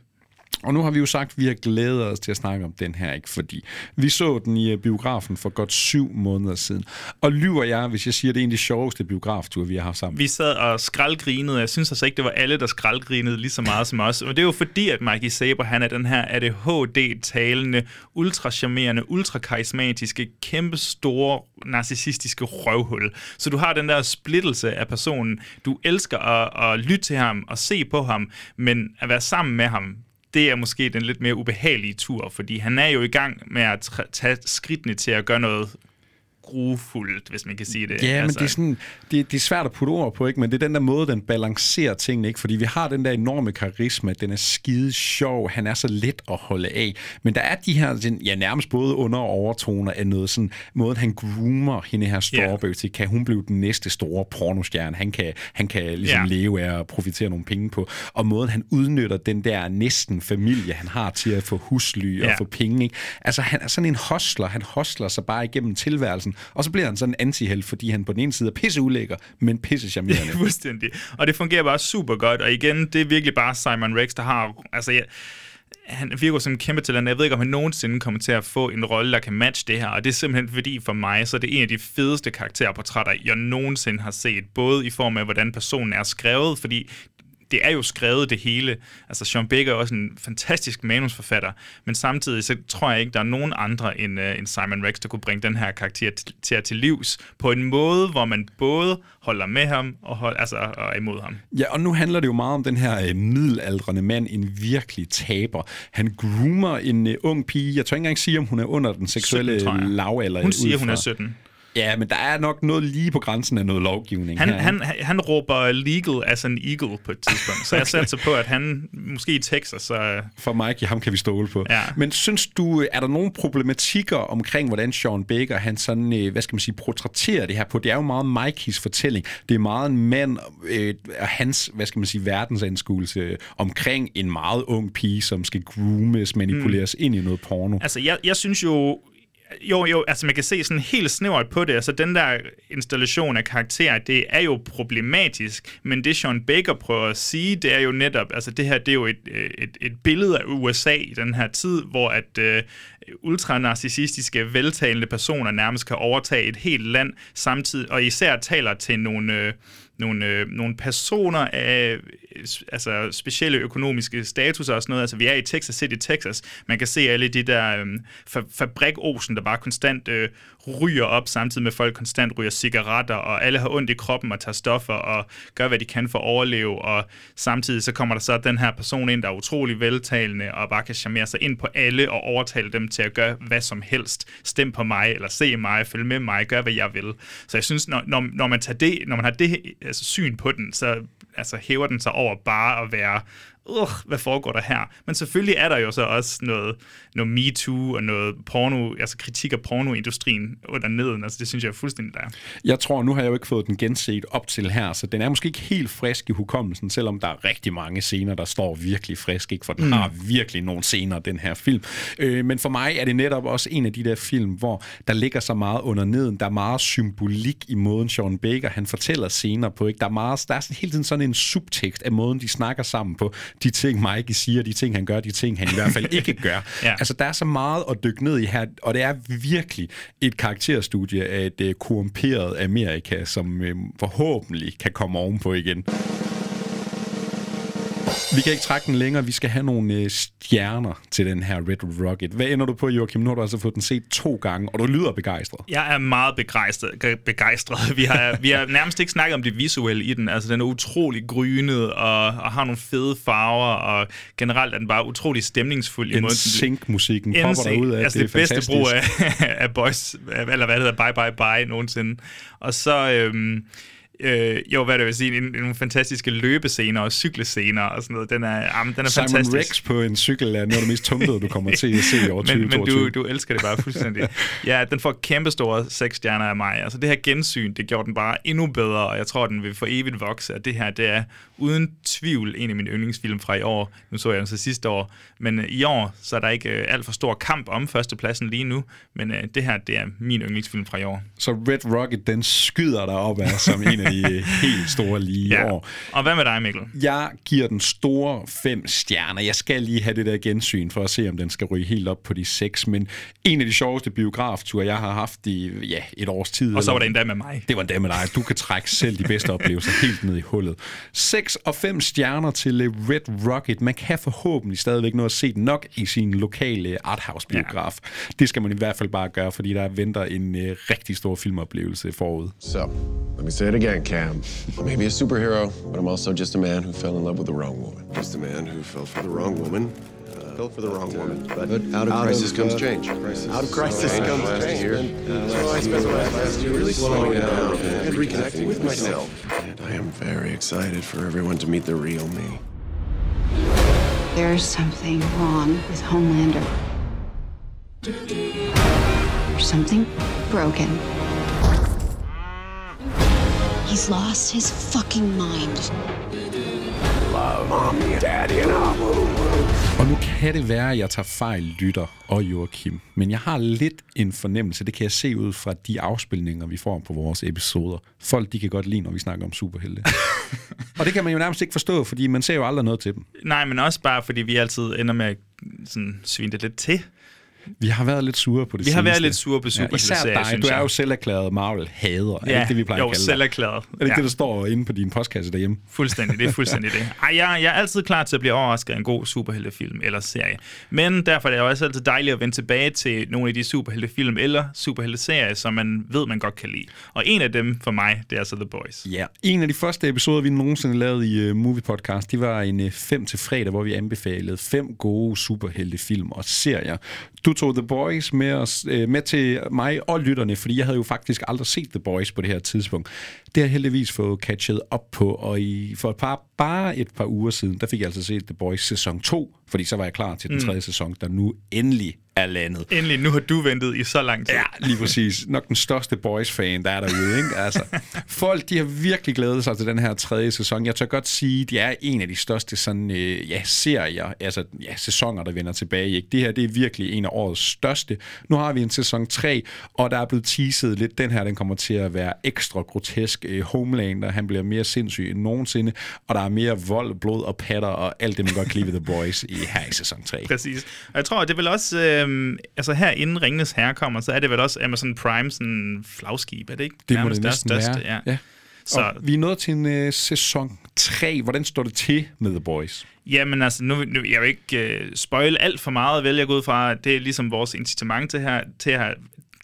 Og nu har vi jo sagt, at vi har glædet os til at snakke om den her, ikke? Fordi vi så den i øh, biografen for godt syv måneder siden. Og lyver jeg, hvis jeg siger, at det er en af de sjoveste biografture, vi har haft sammen. Vi sad og skraldgrinede. Jeg synes altså ikke, det var alle, der skraldgrinede lige så meget som os. Men det er jo fordi, at Mikey Saber, han er den her ADHD-talende, ultracharmerende, ultrakarismatiske, kæmpe store, narcissistiske røvhul. Så du har den der splittelse af personen. Du elsker at, at lytte til ham og se på ham, men at være sammen med ham, det er måske den lidt mere ubehagelige tur, fordi han er jo i gang med at tage skridtene til at gøre noget grufuldt, hvis man kan sige det. Ja, altså. men det er, sådan, det, det er svært at putte ord på, ikke? men det er den der måde, den balancerer tingene, ikke? fordi vi har den der enorme karisma, den er skide sjov, han er så let at holde af, men der er de her, ja nærmest både under- og overtoner af noget sådan, måden han groomer hende her Strawberry yeah. til, kan hun blive den næste store pornostjerne, han kan, han kan ligesom yeah. leve af at profitere nogle penge på, og måden han udnytter den der næsten familie, han har til at få husly yeah. og få penge, ikke? altså han er sådan en hostler, han hostler sig bare igennem tilværelsen, og så bliver han sådan en antihelt, fordi han på den ene side er pisse ulækker, men pisse charmerende. [LAUGHS] Fuldstændig. Og det fungerer bare super godt. Og igen, det er virkelig bare Simon Rex, der har... Altså, ja, han virker som en kæmpe talent. Jeg ved ikke, om han nogensinde kommer til at få en rolle, der kan matche det her. Og det er simpelthen fordi for mig, så er det en af de fedeste karakterportrætter, jeg nogensinde har set. Både i form af, hvordan personen er skrevet, fordi det er jo skrevet det hele. Altså, Sean Baker er også en fantastisk manusforfatter, men samtidig så tror jeg ikke, der er nogen andre end, uh, end Simon Rex, der kunne bringe den her karakter til, til, til livs på en måde, hvor man både holder med ham og, hold, altså, og er imod ham. Ja, og nu handler det jo meget om den her øh, middelaldrende mand, en virkelig taber. Han groomer en øh, ung pige. Jeg tør ikke engang sige, om hun er under den seksuelle 17, lavalder. Hun siger, ud hun er fra- 17. Ja, men der er nok noget lige på grænsen af noget lovgivning Han, her. han, han, råber legal as an eagle på et tidspunkt, så jeg [LAUGHS] satser på, at han måske i Texas, så... For Mikey, ham kan vi stole på. Ja. Men synes du, er der nogle problematikker omkring, hvordan Sean Baker, han sådan, øh, hvad skal man sige, portrætterer det her på? Det er jo meget Mikeys fortælling. Det er meget en mand øh, og hans, hvad skal man sige, verdensanskuelse øh, omkring en meget ung pige, som skal groomes, manipuleres mm. ind i noget porno. Altså, jeg, jeg synes jo... Jo, jo, altså man kan se sådan helt snævert på det. Altså den der installation af karakterer, det er jo problematisk, men det Sean Baker prøver at sige, det er jo netop, altså det her, det er jo et, øh, et, et billede af USA i den her tid, hvor at øh, ultranarcissistiske, veltalende personer nærmest kan overtage et helt land samtidig, og især taler til nogle... Øh, nogle, øh, nogle personer af altså specielle økonomiske statuser og sådan noget. Altså, vi er i Texas City, Texas. Man kan se alle de der øh, fa- fabrikosen, der bare konstant øh, ryger op, samtidig med at folk konstant ryger cigaretter, og alle har ondt i kroppen og tager stoffer og gør, hvad de kan for at overleve. Og samtidig så kommer der så den her person ind, der er utrolig veltalende og bare kan charmere sig ind på alle og overtale dem til at gøre hvad som helst. Stem på mig, eller se mig, følg med mig, gør hvad jeg vil. Så jeg synes, når, når, når man tager det, når man har det altså, syn på den, så altså, hæver den sig over bare at være uh, hvad foregår der her? Men selvfølgelig er der jo så også noget, noget MeToo og noget porno, altså kritik af pornoindustrien under neden. Altså det synes jeg er fuldstændig der. er. Jeg tror, nu har jeg jo ikke fået den genset op til her, så den er måske ikke helt frisk i hukommelsen, selvom der er rigtig mange scener, der står virkelig frisk, ikke? for den Mm. har virkelig nogle scener, den her film. Øh, men for mig er det netop også en af de der film, hvor der ligger så meget under neden. Der er meget symbolik i måden, Sean Baker han fortæller scener på. Ikke? Der er, meget, der er sådan, hele tiden sådan en subtekst af måden, de snakker sammen på. De ting, Mikey siger, de ting, han gør, de ting, han i hvert fald [LAUGHS] ikke gør. Ja. Altså, der er så meget at dykke ned i her, og det er virkelig et karakterstudie af et uh, korrumperet Amerika, som uh, forhåbentlig kan komme ovenpå igen. Vi kan ikke trække den længere. Vi skal have nogle øh, stjerner til den her Red Rocket. Hvad ender du på, Joachim? Nu har du altså fået den set to gange, og du lyder begejstret. Jeg er meget begejstret. begejstret. Vi har, vi har nærmest ikke snakket om det visuelle i den. Altså, den er utrolig grynet og, og har nogle fede farver, og generelt er den bare utrolig stemningsfuld i måden. sync-musikken popper derud af. Altså det, det, bedste brug af, [LAUGHS] af Boys, eller hvad det hedder, Bye Bye Bye nogensinde. Og så, øhm, øh, jo, hvad det vil sige, en, nogle fantastiske løbescener og cyklescener og sådan noget. Den er, jamen, den er Simon fantastisk. Rex på en cykel er noget af det mest tumpede, du kommer til at se i [LAUGHS] år men, men 2022. du, du elsker det bare fuldstændig. [LAUGHS] ja, den får kæmpe store seks stjerner af mig. Altså det her gensyn, det gjorde den bare endnu bedre, og jeg tror, den vil for evigt vokse. Og det her, det er uden tvivl en af mine yndlingsfilm fra i år. Nu så jeg den så sidste år. Men øh, i år, så er der ikke øh, alt for stor kamp om førstepladsen lige nu. Men øh, det her, det er min yndlingsfilm fra i år. Så Red Rocket, den skyder dig op af som en af de øh, helt store lige Ja. år. Og hvad med dig, Mikkel? Jeg giver den store fem stjerner. Jeg skal lige have det der gensyn for at se, om den skal ryge helt op på de seks. Men en af de sjoveste biografture, jeg har haft i ja, et års tid. Og så var det endda med mig. Det var endda med dig. Du kan trække selv de bedste oplevelser helt ned i hullet. 6 og 5 stjerner til Red Rocket. Man kan forhåbentlig stadigvæk nå at se den nok i sin lokale arthouse-biograf. Ja. Det skal man i hvert fald bare gøre, fordi der venter en uh, rigtig stor filmoplevelse forud. So, let me say it again, Cam. I may be a superhero, but I'm also just a man who fell in love with the wrong woman. Just a man who fell for the wrong woman. Uh, fell for the wrong woman. But, out of crisis comes change. Out of crisis So, comes last change. Year, Uh, so I spent the last year really slowing down and reconnecting with myself. And I am very excited for everyone to meet the real me. There's something wrong with Homelander. There's something broken. He's lost his fucking mind. Love, mommy, daddy, and. Og nu kan det være, at jeg tager fejl, lytter og Joachim. Men jeg har lidt en fornemmelse, det kan jeg se ud fra de afspilninger, vi får på vores episoder. Folk, de kan godt lide, når vi snakker om superhelte. [LAUGHS] og det kan man jo nærmest ikke forstå, fordi man ser jo aldrig noget til dem. Nej, men også bare, fordi vi altid ender med at sådan svine det lidt til. Vi har været lidt sure på det Vi har været seneste. lidt sure på ja, Især dig. Du er jo selv erklæret Marvel-hader. er det Ja, det, vi plejer jo, at kalde dig? selverklæret. Er det ikke Ja. det, der står inde på din postkasse derhjemme? Fuldstændig, det er fuldstændig det. [LAUGHS] Ej, jeg, jeg er altid klar til at blive overrasket af en god superheltefilm eller serie. Men derfor er det også altid dejligt at vende tilbage til nogle af de superheltefilm eller superhelteserier, som man ved, man godt kan lide. Og en af dem for mig, det er altså The Boys. Ja, en af de første episoder, vi nogensinde lavede i uh, Movie Podcast, det var en 5 til fredag, hvor vi anbefalede fem gode superheltefilm og serier. Du tog The Boys med, os, øh, med til mig og lytterne, fordi jeg havde jo faktisk aldrig set The Boys på det her tidspunkt. Det har jeg heldigvis fået catchet op på, og i, for et par, bare et par uger siden, der fik jeg altså set The Boys sæson 2, fordi så var jeg klar til den Mm. tredje sæson, der nu endelig er landet. Endelig, nu har du ventet i så lang tid. Ja, lige præcis. Nok den største Boys-fan, der er derude. Ikke? Altså, folk de har virkelig glædet sig til den her tredje sæson. Jeg tør godt sige, de er en af de største sådan, øh, ja, serier, altså ja, sæsoner, der vender tilbage. Ikke? Det her det er virkelig en af årets største. Nu har vi en sæson 3, og der er blevet teaset lidt. Den her den kommer til at være ekstra grotesk. Øh, Homelander, han bliver mere sindssyg end nogensinde, og der er mere vold, blod og patter og alt det, man godt kan lide ved The Boys i her i sæson 3. Præcis. Og jeg tror, det vel også, øh, altså her inden Ringenes Herre kommer, så er det vel også Amazon Prime sådan flagskib, er det ikke? Det må Nærmest det næsten være. Ja. ja. Så-. Og vi er nået til en øh, sæson 3. Hvordan står det til med The Boys? Jamen altså, nu, nu jeg vil ikke øh, spoil alt for meget, vel jeg går ud fra, det er ligesom vores incitament til her, til her,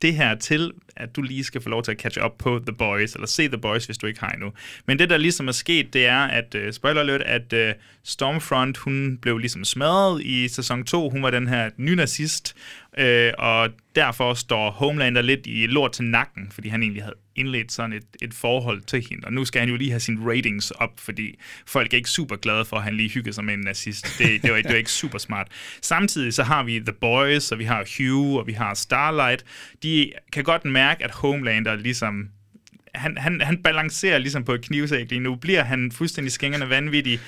det her til, at du lige skal få lov til at catch up på The Boys, eller se The Boys, hvis du ikke har endnu. Men det, der ligesom er sket, det er, at, uh, spoiler alert, at uh, Stormfront, hun blev ligesom smadret i sæson 2. Hun var den her nynazist, øh, og derfor står Homelander lidt i lort til nakken, fordi han egentlig havde indledt sådan et, et forhold til hende. Og nu skal han jo lige have sine ratings op, fordi folk er ikke super glade for, at han lige hygger sig med en nazist. Det, det, var, det var ikke super smart. Samtidig så har vi The Boys, og vi har Hugh, og vi har Starlight. De kan godt mærke, at Homelander ligesom han, han, han balancerer ligesom på et knivsæg lige nu. Bliver han fuldstændig skængerne vanvittig?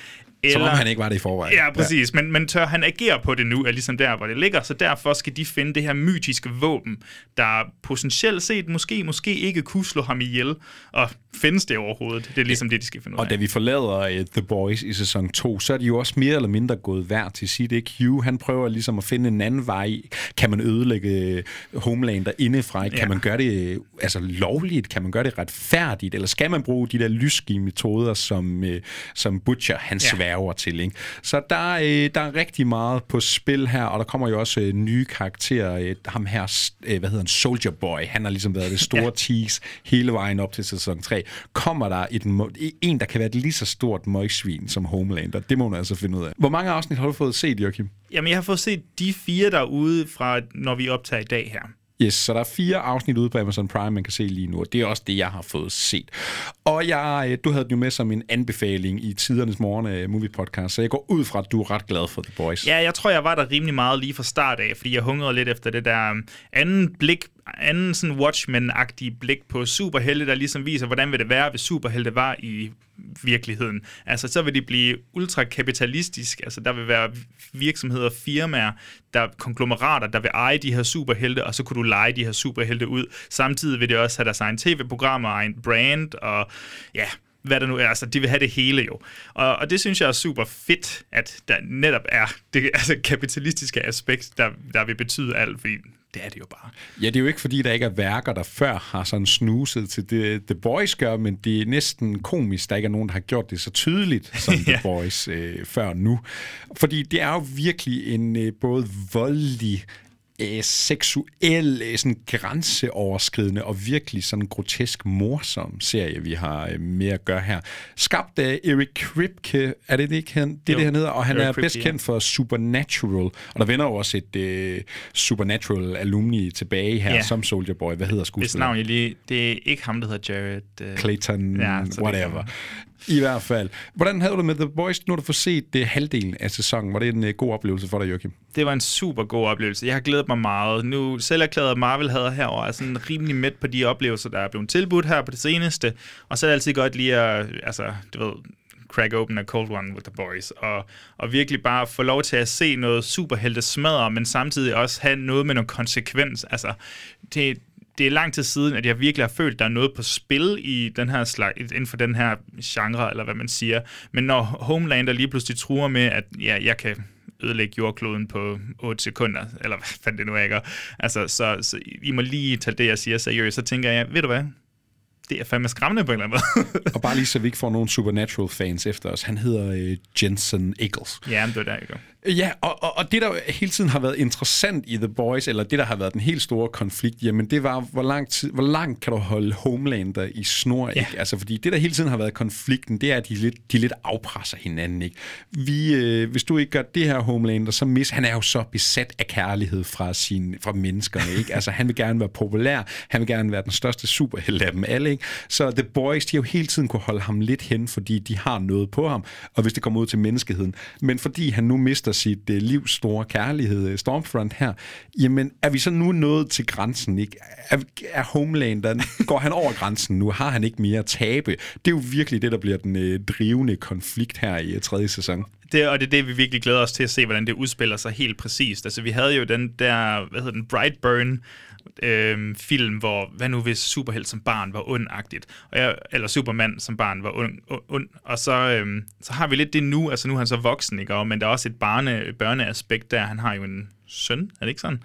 Som om han ikke var det i forvejen. Ja, præcis. Ja. Men, men tør han agere på det nu, er ligesom der, hvor det ligger. Så derfor skal de finde det her mytiske våben, der potentielt set måske, måske ikke kunne slå ham ihjel. Og findes det overhovedet? Det er ligesom det, de skal finde ud af. Og da vi forlader uh, The Boys i sæson 2, så er de jo også mere eller mindre gået hver til sit. Ikke? Hugh, han prøver ligesom at finde en anden vej. Kan man ødelægge øh, Homelander indefra? Kan Ja. man gøre det uh, altså, lovligt? Kan man gøre det retfærdigt? Eller skal man bruge de der lyssky metoder, som, uh, som Butcher han Ja. Sværger til? Ikke? Så der, uh, der er rigtig meget på spil her, og der kommer jo også uh, nye karakterer. Uh, ham her, uh, hvad hedder han, Soldier Boy, han har ligesom været det store [LAUGHS] Ja. tease hele vejen op til sæson 3. Kommer der et, mo- en, der kan være et lige så stort møgsvin som Homelander? Det må man altså finde ud af. Hvor mange afsnit har du fået set, Joachim? Jamen, jeg har fået set de fire derude fra, når vi optager i dag her. Yes, så der er fire afsnit ude på Amazon Prime, man kan se lige nu, og det er også det, jeg har fået set. Og jeg, øh, du havde den jo med som en anbefaling i tidernes morgen øh, Movie Podcast, så jeg går ud fra, at du er ret glad for The Boys. Ja, jeg tror, jeg var der rimelig meget lige fra start af, fordi jeg hungrede lidt efter det der øh, anden blik, anden sådan Watchmen-agtig blik på superhelte, der ligesom viser, hvordan vil det være, hvis superhelte var i virkeligheden. Altså, så vil de blive ultrakapitalistisk. Altså, der vil være virksomheder og firmaer, der konglomerater, der vil eje de her superhelte, og så kunne du lege de her superhelte ud. Samtidig vil det også have deres egen tv-programmer, egen brand, og ja, hvad der nu er. Altså, de vil have det hele jo. Og, og det synes jeg er super fedt, at der netop er det altså, kapitalistiske aspekt, der, der vil betyde alt, fordi det er det jo bare. Ja, det er jo ikke fordi, der ikke er værker, der før har sådan snuset til det, The Boys gør, men det er næsten komisk, der ikke er nogen, der har gjort det så tydeligt, som [LAUGHS] The Ja. Boys øh, før nu. Fordi det er jo virkelig en øh, både voldelig, øh, seksuel, øh, sådan grænseoverskridende og virkelig sådan grotesk morsom serie, vi har øh, med at gøre her. Skabt af Eric Kripke, er det det ikke han? Det Jo, det, han hedder, og han Eric er Kripke, bedst ja. kendt for Supernatural, og der vender jo også et øh, Supernatural alumni tilbage her, Ja. som Soldier Boy. Hvad hedder Hvis skuespilleren? navn jeg lige... Det er ikke ham, der hedder Jared... Uh, Clayton, Ja, whatever. I hvert fald. Hvordan havde du det med The Boys? når du får set det halvdelen af sæsonen. Var det en uh, god oplevelse for dig, Joachim? Det var en super god oplevelse. Jeg har glædet mig meget. Nu selv erklæret Marvel hader herover er sådan rimelig midt på de oplevelser, der er blevet tilbudt her på det seneste. Og så er det altid godt lige at, altså, du ved, crack open a cold one with the boys, og, og virkelig bare få lov til at se noget superhelte smadre, men samtidig også have noget med noget konsekvens. Altså, det, det er lang tid siden, at jeg virkelig har følt, at der er noget på spil i den her slag, inden for den her genre, eller hvad man siger. Men når Homelander lige pludselig truer med, at ja, jeg kan ødelægge jordkloden på 8 sekunder, eller hvad fanden det nu er, ikke? Altså, så, så I må lige tage det, jeg siger seriøst. Så tænker jeg, ved du hvad? Det er fandme skræmmende på en eller anden måde. [LAUGHS] og bare lige så vi ikke får nogen Supernatural-fans efter os. Han hedder øh, Jensen Ackles. Ja, det er der, ikke? Ja, og, og, og det, der hele tiden har været interessant i The Boys, eller det, der har været den helt store konflikt, jamen det var, hvor, lang tid, hvor langt kan du holde Homelander i snor, ja. ikke? Altså, fordi det, der hele tiden har været konflikten, det er, at de lidt, de lidt afpresser hinanden, ikke? Vi, øh, hvis du ikke gør det her, Homelander, så mis... Han er jo så besat af kærlighed fra, sin, fra menneskerne, ikke? Altså, han vil gerne være populær, han vil gerne være den største superheld af dem alle, ikke? Så The Boys, de har jo hele tiden kunne holde ham lidt hen, fordi de har noget på ham, og hvis det kommer ud til menneskeheden. Men fordi han nu mister sit øh, livs store kærlighed, øh, Stormfront her, jamen er vi så nu nået til grænsen, ikke? Er, er Homelander, [LAUGHS] går han over grænsen nu? Har han ikke mere at tabe? Det er jo virkelig det, der bliver den øh, drivende konflikt her i øh, tredje sæson. Det, og det er det, vi virkelig glæder os til at se, hvordan det udspiller sig helt præcist. Altså, vi havde jo den der, hvad hedder den, Brightburn, øh, film, hvor, hvad nu hvis superhelt som barn var ondagtigt, og jeg, eller Superman som barn var ond, ond og så, øh, så har vi lidt det nu, altså nu er han så voksen, ikke? men der er også et barne, børneaspekt der, han har jo en søn, er det ikke sådan?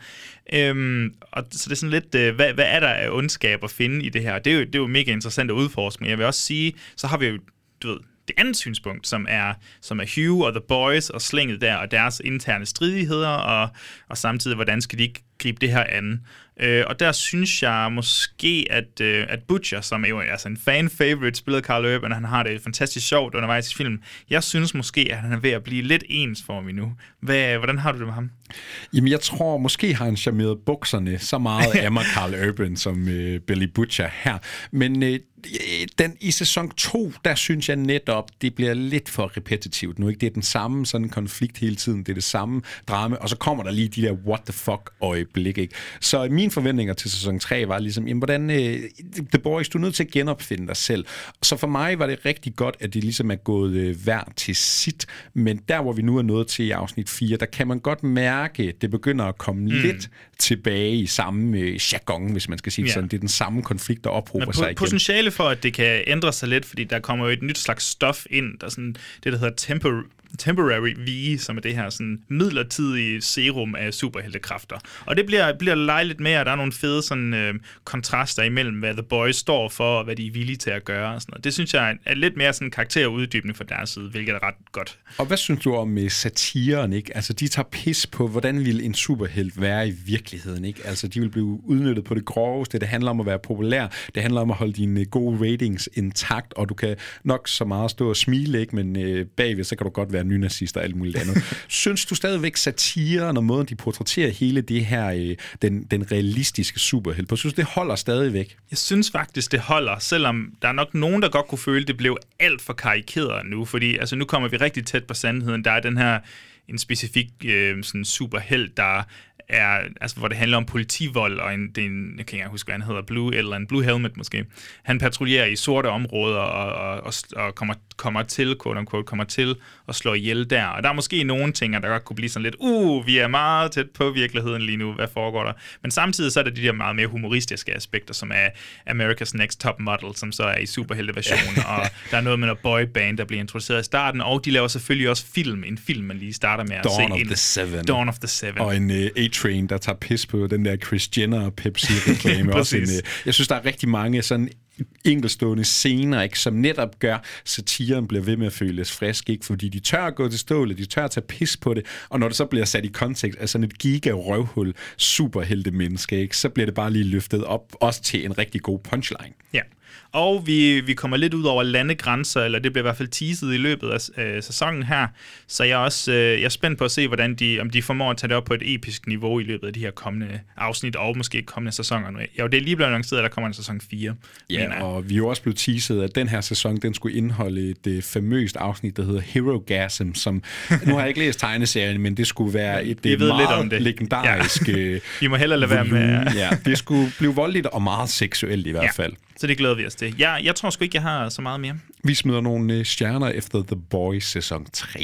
Øhm, og så det er sådan lidt, øh, hvad, hvad er der af ondskab at finde i det her? Det er jo, det er jo mega interessant at udforske, men jeg vil også sige, så har vi jo, du ved, det andet synspunkt, som er, som er Hugh og The Boys og slænget der, og deres interne stridigheder, og, og samtidig, hvordan skal de gribe det her an. Øh, og der synes jeg måske, at, øh, at Butcher, som er jo altså en fan-favorite, spillet Carl Urban, han har det fantastisk sjovt undervejs i filmen. Jeg synes måske, at han er ved at blive lidt ens for mig nu. Hvad, hvordan har du det med ham? Jamen, jeg tror, måske har han charmeret bukserne så meget af mig, [LAUGHS] Carl Urban, som øh, Billy Butcher her. Men øh, den, i sæson 2, der synes jeg netop, det bliver lidt for repetitivt nu. Ikke? Det er den samme sådan konflikt hele tiden, det er det samme drama, og så kommer der lige de der what the fuck øjeblik. Ikke? Så mine forventninger til sæson 3 var ligesom, jamen, hvordan, uh, The Boys, du er nødt til at genopfinde dig selv. Så for mig var det rigtig godt, at det ligesom er gået uh, hver til sit, men der, hvor vi nu er nået til i afsnit 4, der kan man godt mærke, det begynder at komme mm. lidt tilbage i samme uh, jargon, hvis man skal sige ja. sådan. Det er den samme konflikt, der ophober men sig igen. potentiale for, at det kan ændre sig lidt, fordi der kommer jo et nyt slags stof ind, der er sådan det, der hedder tempor temporary V, som er det her sådan midlertidige serum af superheltekræfter. Og det bliver, bliver lejligt med, at der er nogle fede sådan, øh, kontraster imellem, hvad The Boys står for, og hvad de er villige til at gøre. Og sådan noget. Det synes jeg er, er lidt mere sådan karakteruddybning fra deres side, hvilket er ret godt. Og hvad synes du om uh, satiren? Ikke? Altså, de tager pis på, hvordan vil en superhelt være i virkeligheden? Ikke? Altså, de vil blive udnyttet på det groveste. Det handler om at være populær. Det handler om at holde dine øh, gode ratings intakt, og du kan nok så meget stå og smile, ikke? men øh, bagved, så kan du godt være nynazister og alt muligt andet. [LAUGHS] Synes du stadigvæk satiren og måden, de portrætterer hele det her, øh, den, den realistiske superhelt på, synes det holder stadigvæk? Jeg synes faktisk, det holder, selvom der er nok nogen, der godt kunne føle, det blev alt for karikeret nu, fordi altså, nu kommer vi rigtig tæt på sandheden. Der er den her en specifik øh, sådan superhelt, der er, altså, hvor det handler om politivold, og en, det er en, jeg kan ikke huske, hvad han hedder, Blue, eller en Blue Helmet måske. Han patruljerer i sorte områder, og, og, og kommer, kommer til, quote unquote, kommer til at slå ihjel der. Og der er måske nogle ting, der godt kunne blive sådan lidt, uh, vi er meget tæt på virkeligheden lige nu, hvad foregår der? Men samtidig så er der de der meget mere humoristiske aspekter, som er America's Next Top Model, som så er i superhelteversionen, [LAUGHS] og der er noget med noget boyband, der bliver introduceret i starten, og de laver selvfølgelig også film, en film, man lige starter med at Dawn se. of en, the Seven. Dawn of the Seven. Og en uh, A-Train, der tager pis på den der Chris Jenner Pepsi-reklame. [LAUGHS] også en, jeg synes, der er rigtig mange sådan enkelstående scener, ikke, som netop gør, satiren bliver ved med at føles frisk, ikke, fordi de tør at gå til stålet, de tør at tage pis på det, og når det så bliver sat i kontekst af sådan et giga-røvhul superhelte menneske, ikke, så bliver det bare lige løftet op, også til en rigtig god punchline. Ja. Og vi, vi kommer lidt ud over landegrænser, eller det bliver i hvert fald teaset i løbet af øh, sæsonen her. Så jeg er også øh, jeg er spændt på at se, hvordan de, om de formår at tage det op på et episk niveau i løbet af de her kommende afsnit, og måske kommende sæsoner. Ja, det er lige blevet annonceret, at der kommer en sæson 4. Ja, og vi er jo også blevet teaset, at den her sæson, den skulle indeholde et uh, famøst afsnit, der hedder Hero Gasm, som, nu har jeg ikke læst tegneserien, men det skulle være et Vi ved meget lidt om det. legendarisk... Ja. [LAUGHS] I må hellere lade være med... ja, det skulle blive voldeligt og meget seksuelt i hvert Ja. fald. Så det glæder vi os til. Jeg, jeg tror sgu ikke, jeg har så meget mere. Vi smider nogle øh, stjerner efter The Boys sæson 3.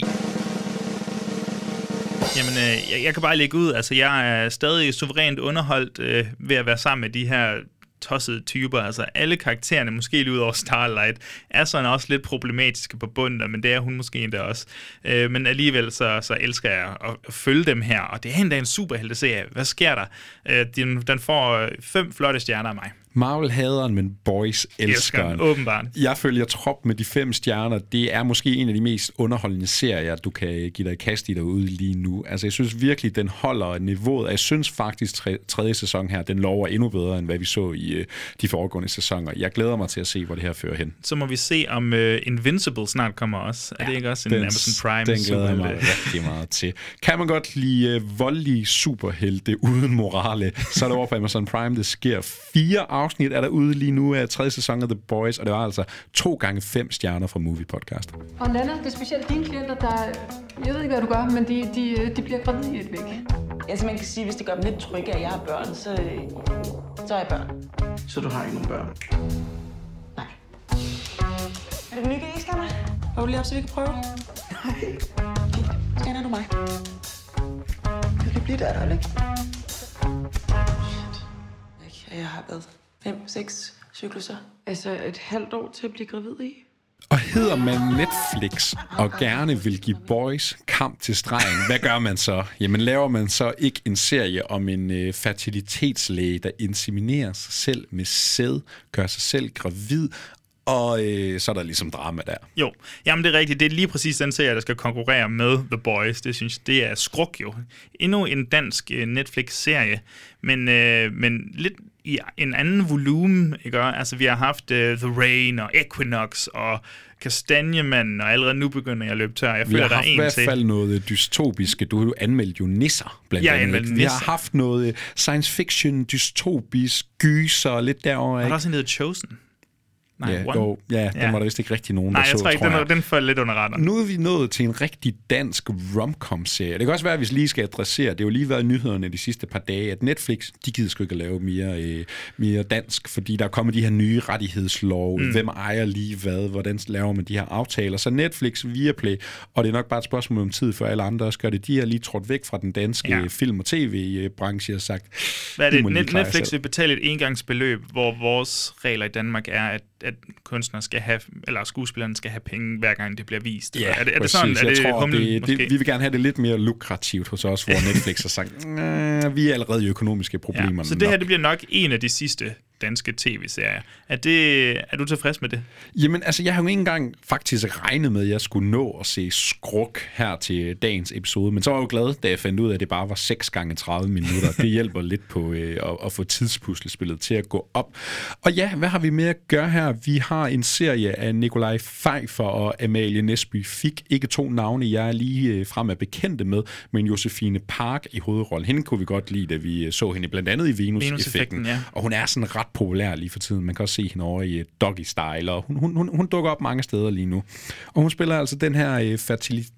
Jamen, øh, jeg, jeg kan bare lægge ud. Altså, jeg er stadig suverænt underholdt øh, ved at være sammen med de her tossede typer. Altså alle karaktererne, måske lige ud over Starlight, er sådan også lidt problematiske på bunden, men det er hun måske endda også. Øh, men alligevel så, så elsker jeg at, at følge dem her, og det er endda en superhelteserie. Hvad sker der? Øh, den, den får øh, fem flotte stjerner af mig. Marvel hader men Boys elsker den. åbenbart. Jeg følger trop med de fem stjerner. Det er måske en af de mest underholdende serier, du kan give dig kast i derude lige nu. Altså, jeg synes virkelig, den holder niveauet. Jeg synes faktisk, tre, tredje sæson her, den lover endnu bedre, end hvad vi så i uh, de foregående sæsoner. Jeg glæder mig til at se, hvor det her fører hen. Så må vi se, om uh, Invincible snart kommer også. Er ja, det ikke også en den, Amazon Prime? Den glæder jeg mig rigtig meget til. Kan man godt lide uh, voldelige superhelte uden morale, så er det over på Amazon Prime. Det sker fire afsnit er der ude lige nu af tredje sæson af The Boys, og det var altså to gange fem stjerner fra Movie Podcast. Og Nana, det er specielt dine klienter, der... Jeg ved ikke, hvad du gør, men de, de, de bliver gravide i et væk. Altså man kan sige, hvis det gør dem lidt trygge, at jeg har børn, så, så er jeg børn. Så du har ikke nogen børn? Nej. Er det den nye G-scanner? Har du lige op, så vi kan prøve? Nej. Scanner du mig? Du kan blive der, eller ikke? Jeg har været fem, seks cykluser. Altså et halvt år til at blive gravid i? Og hedder man Netflix og gerne vil give boys kamp til stregen, hvad gør man så? Jamen laver man så ikke en serie om en øh, fertilitetslæge, der inseminerer sig selv med sæd, gør sig selv gravid og øh, så er der ligesom drama der. Jo, jamen det er rigtigt. Det er lige præcis den serie, der skal konkurrere med The Boys. Det synes det er skruk jo. Endnu en dansk øh, Netflix-serie, men, øh, men lidt i en anden volumen, ikke? Altså vi har haft uh, The Rain og Equinox og Kastanjemanden, og allerede nu begynder jeg at løbe tør. Jeg føler, der er en i hvert fald til. noget dystopiske. Du har jo anmeldt jo nisser, blandt ja, andet. Vi nisser. har haft noget science fiction, dystopisk, gyser, lidt derovre. Har der også en, der Chosen? Nej, ja, jo, ja, den ja. var der vist ikke rigtig nogen, Nej, der jeg så, tror ikke, tror den, den faldt lidt under radaren. Nu er vi nået til en rigtig dansk romcom-serie. Det kan også være, at vi lige skal adressere, det har jo lige været nyhederne de sidste par dage, at Netflix, de gider sgu ikke at lave mere, øh, mere dansk, fordi der er kommet de her nye rettighedslov, mm. hvem ejer lige hvad, hvordan laver man de her aftaler. Så Netflix, Viaplay, og det er nok bare et spørgsmål om tid, for alle andre også gør det. De har lige trådt væk fra den danske ja. film- og tv-branche og sagt, hvad er det? Netflix vil betale et engangsbeløb, hvor vores regler i Danmark er, at at kunstnere skal have, eller skuespillerne skal have penge, hver gang det bliver vist? Ja, er det, er det sådan? Er det, tror, humlen, det, det, vi vil gerne have det lidt mere lukrativt hos os, hvor Netflix har sagt, vi er allerede i økonomiske problemer. Ja, så det her det bliver nok en af de sidste danske tv-serier. Er, det, er du tilfreds med det? Jamen, altså, jeg har jo ikke engang faktisk regnet med, at jeg skulle nå at se skruk her til dagens episode, men så var jeg jo glad, da jeg fandt ud af, at det bare var 6 gange 30 minutter. Det hjælper [LAUGHS] lidt på øh, at, at få tidspuslespillet til at gå op. Og ja, hvad har vi med at gøre her? Vi har en serie af Nikolaj Pfeiffer og Amalie Nesby Fik. Ikke to navne, jeg er lige øh, frem er bekendte med, men Josefine Park i hovedrollen. Hende kunne vi godt lide, da vi øh, så hende blandt andet i Venus-effekten. Venus ja. Og hun er sådan ret populær lige for tiden. Man kan også se hende over i øh, Doggy Style, og hun, hun, hun, hun dukker op mange steder lige nu. Og hun spiller altså den her øh, fertilitet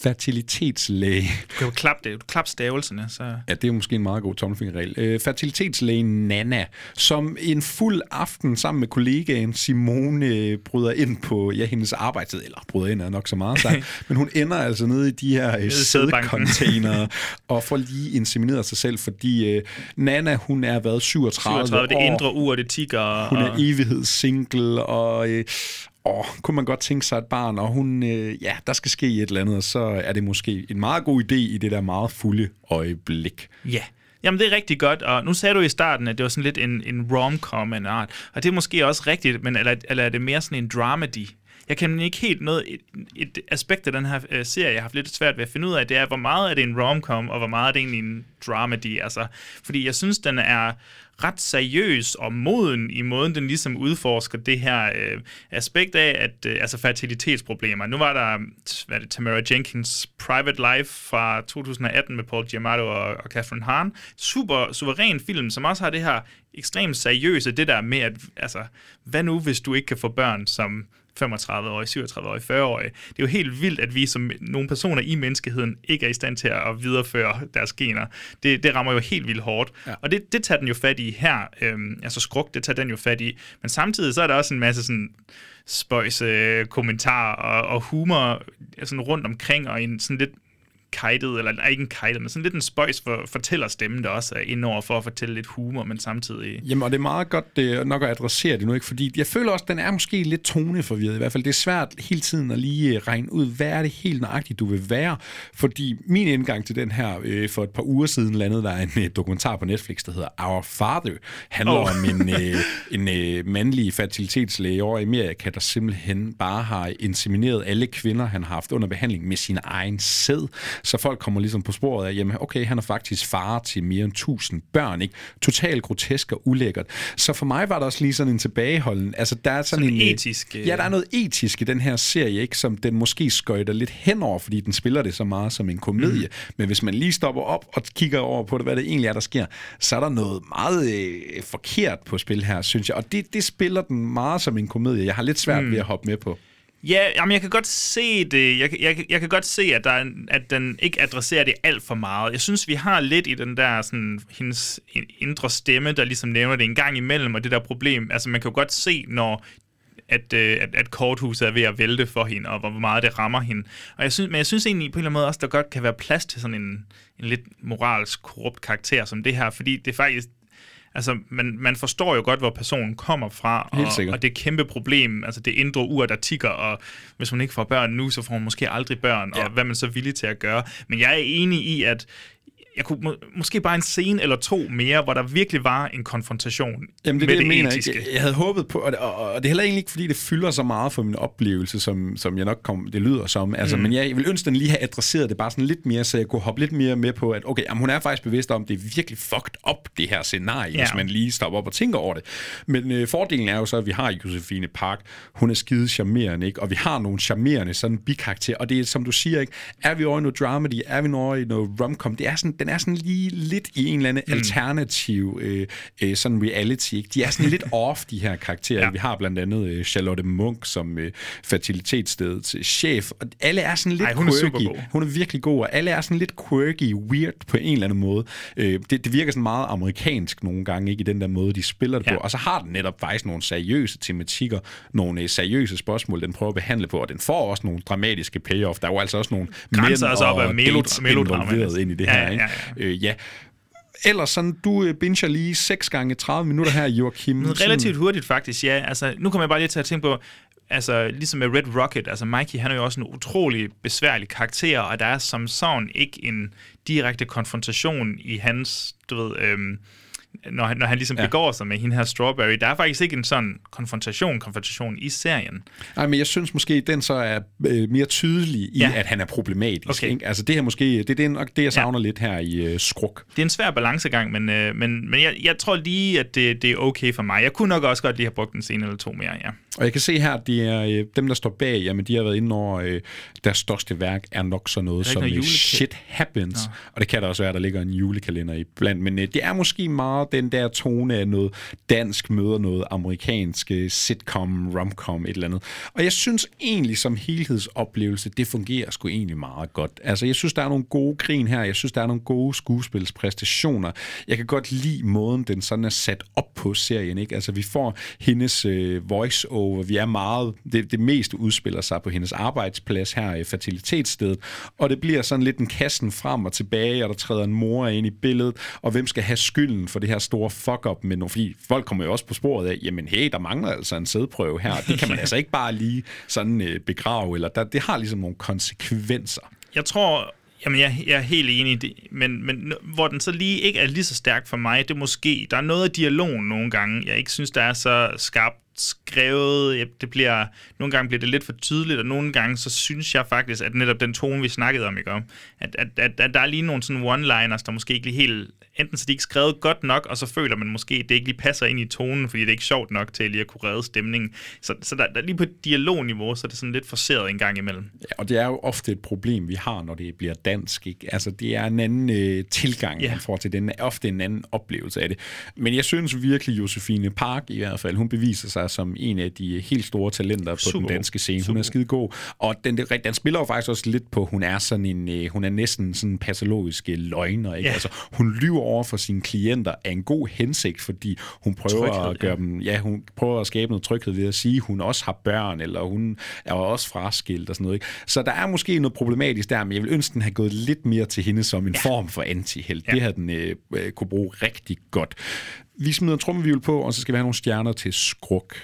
fertilitetslæge. Du kan jo klappe det. Du klap stavelserne. Så... Ja, det er måske en meget god tommelfingerregel. Øh, fertilitetslægen Nana, som en fuld aften sammen med kollegaen Simone bryder ind på ja, hendes arbejdstid, eller bryder ind er nok så meget sagt, [LAUGHS] men hun ender altså nede i de her sædcontainer og får lige insemineret sig selv, fordi øh, Nana, hun er været 37, 37 år. det indre ur, det tigger. Hun er evighedssingle, og, øh, åh, kunne man godt tænke sig et barn, og hun, øh, ja, der skal ske et eller andet, og så er det måske en meget god idé i det der meget fulde øjeblik. Ja. Jamen, det er rigtig godt, og nu sagde du i starten, at det var sådan lidt en, en rom-com en art, og det er måske også rigtigt, men eller, eller er det mere sådan en dramedy? Jeg kan ikke helt noget, et, et aspekt af den her øh, serie, jeg har haft lidt svært ved at finde ud af, det er, hvor meget er det en rom-com, og hvor meget er det egentlig en dramedy, altså, fordi jeg synes, den er ret seriøs og moden i måden, den ligesom udforsker det her øh, aspekt af, at øh, altså fertilitetsproblemer. Nu var der hvad er det, Tamara Jenkins Private Life fra 2018 med Paul Giamatti og, og Catherine Hahn. Super suveræn film, som også har det her ekstremt seriøse, det der med, at altså, hvad nu, hvis du ikke kan få børn som 35-årige, 37-årige, 40-årige. Det er jo helt vildt, at vi som nogle personer i menneskeheden ikke er i stand til at videreføre deres gener. Det, det rammer jo helt vildt hårdt. Ja. Og det, det tager den jo fat i her. Øhm, altså skruk, det tager den jo fat i. Men samtidig så er der også en masse sådan spøjse kommentarer og, og humor sådan rundt omkring, og en sådan lidt kajtet, eller nej, ikke en kajtet, men sådan lidt en spøjs for, fortæller stemme, der også er indover for at fortælle lidt humor, men samtidig... Jamen, og det er meget godt det, nok at adressere det nu, ikke? fordi jeg føler også, at den er måske lidt toneforvirret i hvert fald. Det er svært hele tiden at lige øh, regne ud, hvad er det helt nøjagtigt, du vil være. Fordi min indgang til den her øh, for et par uger siden landede der en øh, dokumentar på Netflix, der hedder Our Father. handler oh. om en, øh, en øh, mandlig fertilitetslæge over i Amerika, der simpelthen bare har insemineret alle kvinder, han har haft under behandling med sin egen sæd. Så folk kommer ligesom på sporet af, jamen okay, han er faktisk far til mere end 1000 børn, ikke? Totalt grotesk og ulækkert. Så for mig var der også lige sådan en tilbageholden. Altså, der er sådan, sådan en... etisk... Ja, der er noget etisk i den her serie, ikke? Som den måske skøjter lidt henover, fordi den spiller det så meget som en komedie. Mm. Men hvis man lige stopper op og kigger over på det, hvad det egentlig er, der sker, så er der noget meget øh, forkert på spil her, synes jeg. Og det, det spiller den meget som en komedie. Jeg har lidt svært mm. ved at hoppe med på. Ja, jamen jeg kan godt se det. Jeg, jeg, jeg kan godt se, at, der er, at den ikke adresserer det alt for meget. Jeg synes, vi har lidt i den der sådan, hendes indre stemme, der ligesom nævner det en gang imellem, og det der problem. Altså man kan jo godt se, når at, øh, at, at korthuset er ved at vælte for hende, og hvor meget det rammer hende. Og jeg synes, men jeg synes egentlig på en eller anden måde også, der godt kan være plads til sådan en, en lidt moralsk korrupt karakter som det her, fordi det faktisk altså, man, man forstår jo godt, hvor personen kommer fra, og, og det et kæmpe problem, altså det indre ur, der tigger, og hvis hun ikke får børn nu, så får hun måske aldrig børn, ja. og hvad man så er villig til at gøre. Men jeg er enig i, at jeg kunne må, måske bare en scene eller to mere, hvor der virkelig var en konfrontation Jamen, det med det, det, jeg mener. etiske. Jeg, jeg havde håbet på, og, og, og det er heller egentlig ikke, fordi det fylder så meget for min oplevelse, som, som jeg nok kom, det lyder som. Altså, mm. Men jeg, jeg vil ønske, den lige have adresseret det bare sådan lidt mere, så jeg kunne hoppe lidt mere med på, at okay, jamen, hun er faktisk bevidst om, at det er virkelig fucked up, det her scenarie, ja. hvis man lige stopper op og tænker over det. Men øh, fordelen er jo så, at vi har Josefine Park, hun er skide charmerende, ikke? og vi har nogle charmerende sådan bikarakterer, og det er, som du siger, ikke? er vi over i noget dramedy, er vi over i noget romcom, det er sådan, den er sådan lige lidt i en eller anden mm. alternativ øh, øh, sådan reality. Ikke? De er sådan lidt [LAUGHS] off, de her karakterer. Ja. Vi har blandt andet øh, Charlotte Munk som øh, fertilitetsstedets chef, og alle er sådan lidt Ej, hun er quirky. supergod. Hun er virkelig god, og alle er sådan lidt quirky, weird på en eller anden måde. Øh, det, det virker sådan meget amerikansk nogle gange, ikke i den der måde, de spiller det ja. på. Og så har den netop faktisk nogle seriøse tematikker, nogle øh, seriøse spørgsmål, den prøver at behandle på, og den får også nogle dramatiske payoff. Der er jo altså også nogle Grænser mænd altså op og af melo- dates melodrama. ind i det Ja, her. Ikke? Ja. Øh, ja. Ellers sådan, du øh, binger lige 6 gange 30 minutter her, Joachim. Relativt hurtigt faktisk, ja. Altså, nu kommer jeg bare lige til at tænke på, altså ligesom med Red Rocket, altså Mikey, han er jo også en utrolig besværlig karakter, og der er som sådan ikke en direkte konfrontation i hans, du ved, øhm, når, han, når han ligesom Ja. begår sig med hende her Strawberry. Der er faktisk ikke en sådan konfrontation, konfrontation i serien. Nej, men jeg synes måske, den så er øh, mere tydelig i, ja. At han er problematisk. Okay. Ikke? Altså det her måske, det, det er nok det, jeg savner ja. lidt her i øh, Skruk. Det er en svær balancegang, men, øh, men, men jeg, jeg tror lige, at det, det er okay for mig. Jeg kunne nok også godt lige have brugt en scene eller to mere, ja. Og jeg kan se her, at de er, øh, dem, der står bag, jamen, de har været inde over, øh, deres største værk er nok sådan noget som noget øh, Shit Happens. Nå. Og det kan der også være, at der ligger en julekalender i blandt. Men øh, det er måske meget den der tone af noget dansk møder noget amerikansk øh, sitcom, romcom, et eller andet. Og jeg synes egentlig som helhedsoplevelse, det fungerer sgu egentlig meget godt. Altså jeg synes, der er nogle gode grin her. Jeg synes, der er nogle gode skuespilspræstationer. Jeg kan godt lide måden, den sådan er sat op på serien. Ikke? Altså vi får hendes øh, voice-over. Vi er meget, det, det meste udspiller sig på hendes arbejdsplads her i fertilitetsstedet. Og det bliver sådan lidt en kassen frem og tilbage, og der træder en mor ind i billedet. Og hvem skal have skylden for det her store fuck-up med nogle? Fordi folk kommer jo også på sporet af, jamen hey, der mangler altså en sædprøve her. Det kan man [LAUGHS] altså ikke bare lige sådan øh, begrave, eller der, det har ligesom nogle konsekvenser. Jeg tror, jamen jeg, jeg er helt enig i det, men, men hvor den så lige ikke er lige så stærk for mig, det er måske, der er noget af dialogen nogle gange, jeg ikke synes, der er så skarpt skrevet. Ja, Det bliver, nogle gange bliver det lidt for tydeligt, og nogle gange så synes jeg faktisk, at netop den tone, vi snakkede om, ikke om, at, at, at, at der er lige nogle sådan one-liners, der måske ikke lige helt, enten så de ikke skrevet godt nok, og så føler man måske, at det ikke lige passer ind i tonen, fordi det er ikke sjovt nok til lige at kunne redde stemningen. Så, så der, der, lige på dialogniveau, så er det sådan lidt forseret en gang imellem. Ja, og det er jo ofte et problem, vi har, når det bliver dansk. Ikke? Altså, det er en anden øh, tilgang, yeah. man får til den. Ofte en anden oplevelse af det. Men jeg synes virkelig, Josefine Park i hvert fald, hun beviser sig som en af de helt store talenter på Super den danske scene. Hun Super er skide god. Og den, den, spiller jo faktisk også lidt på, hun er sådan en, øh, hun er næsten sådan en patologisk øh, løgner. Ikke? Ja. Altså, hun lyver over for sine klienter af en god hensigt, fordi hun prøver Tryghed, at gøre ja. dem, ja, hun prøver at skabe noget tryghed ved at sige, at hun også har børn, eller hun er også fraskilt og sådan noget. Ikke? Så der er måske noget problematisk der, men jeg vil ønske, den have gået lidt mere til hende som en ja. form for antihelt. Ja. Det har den øh, øh, kunne bruge rigtig godt. Vi smider trummevivel på, og så skal vi have nogle stjerner til skruk.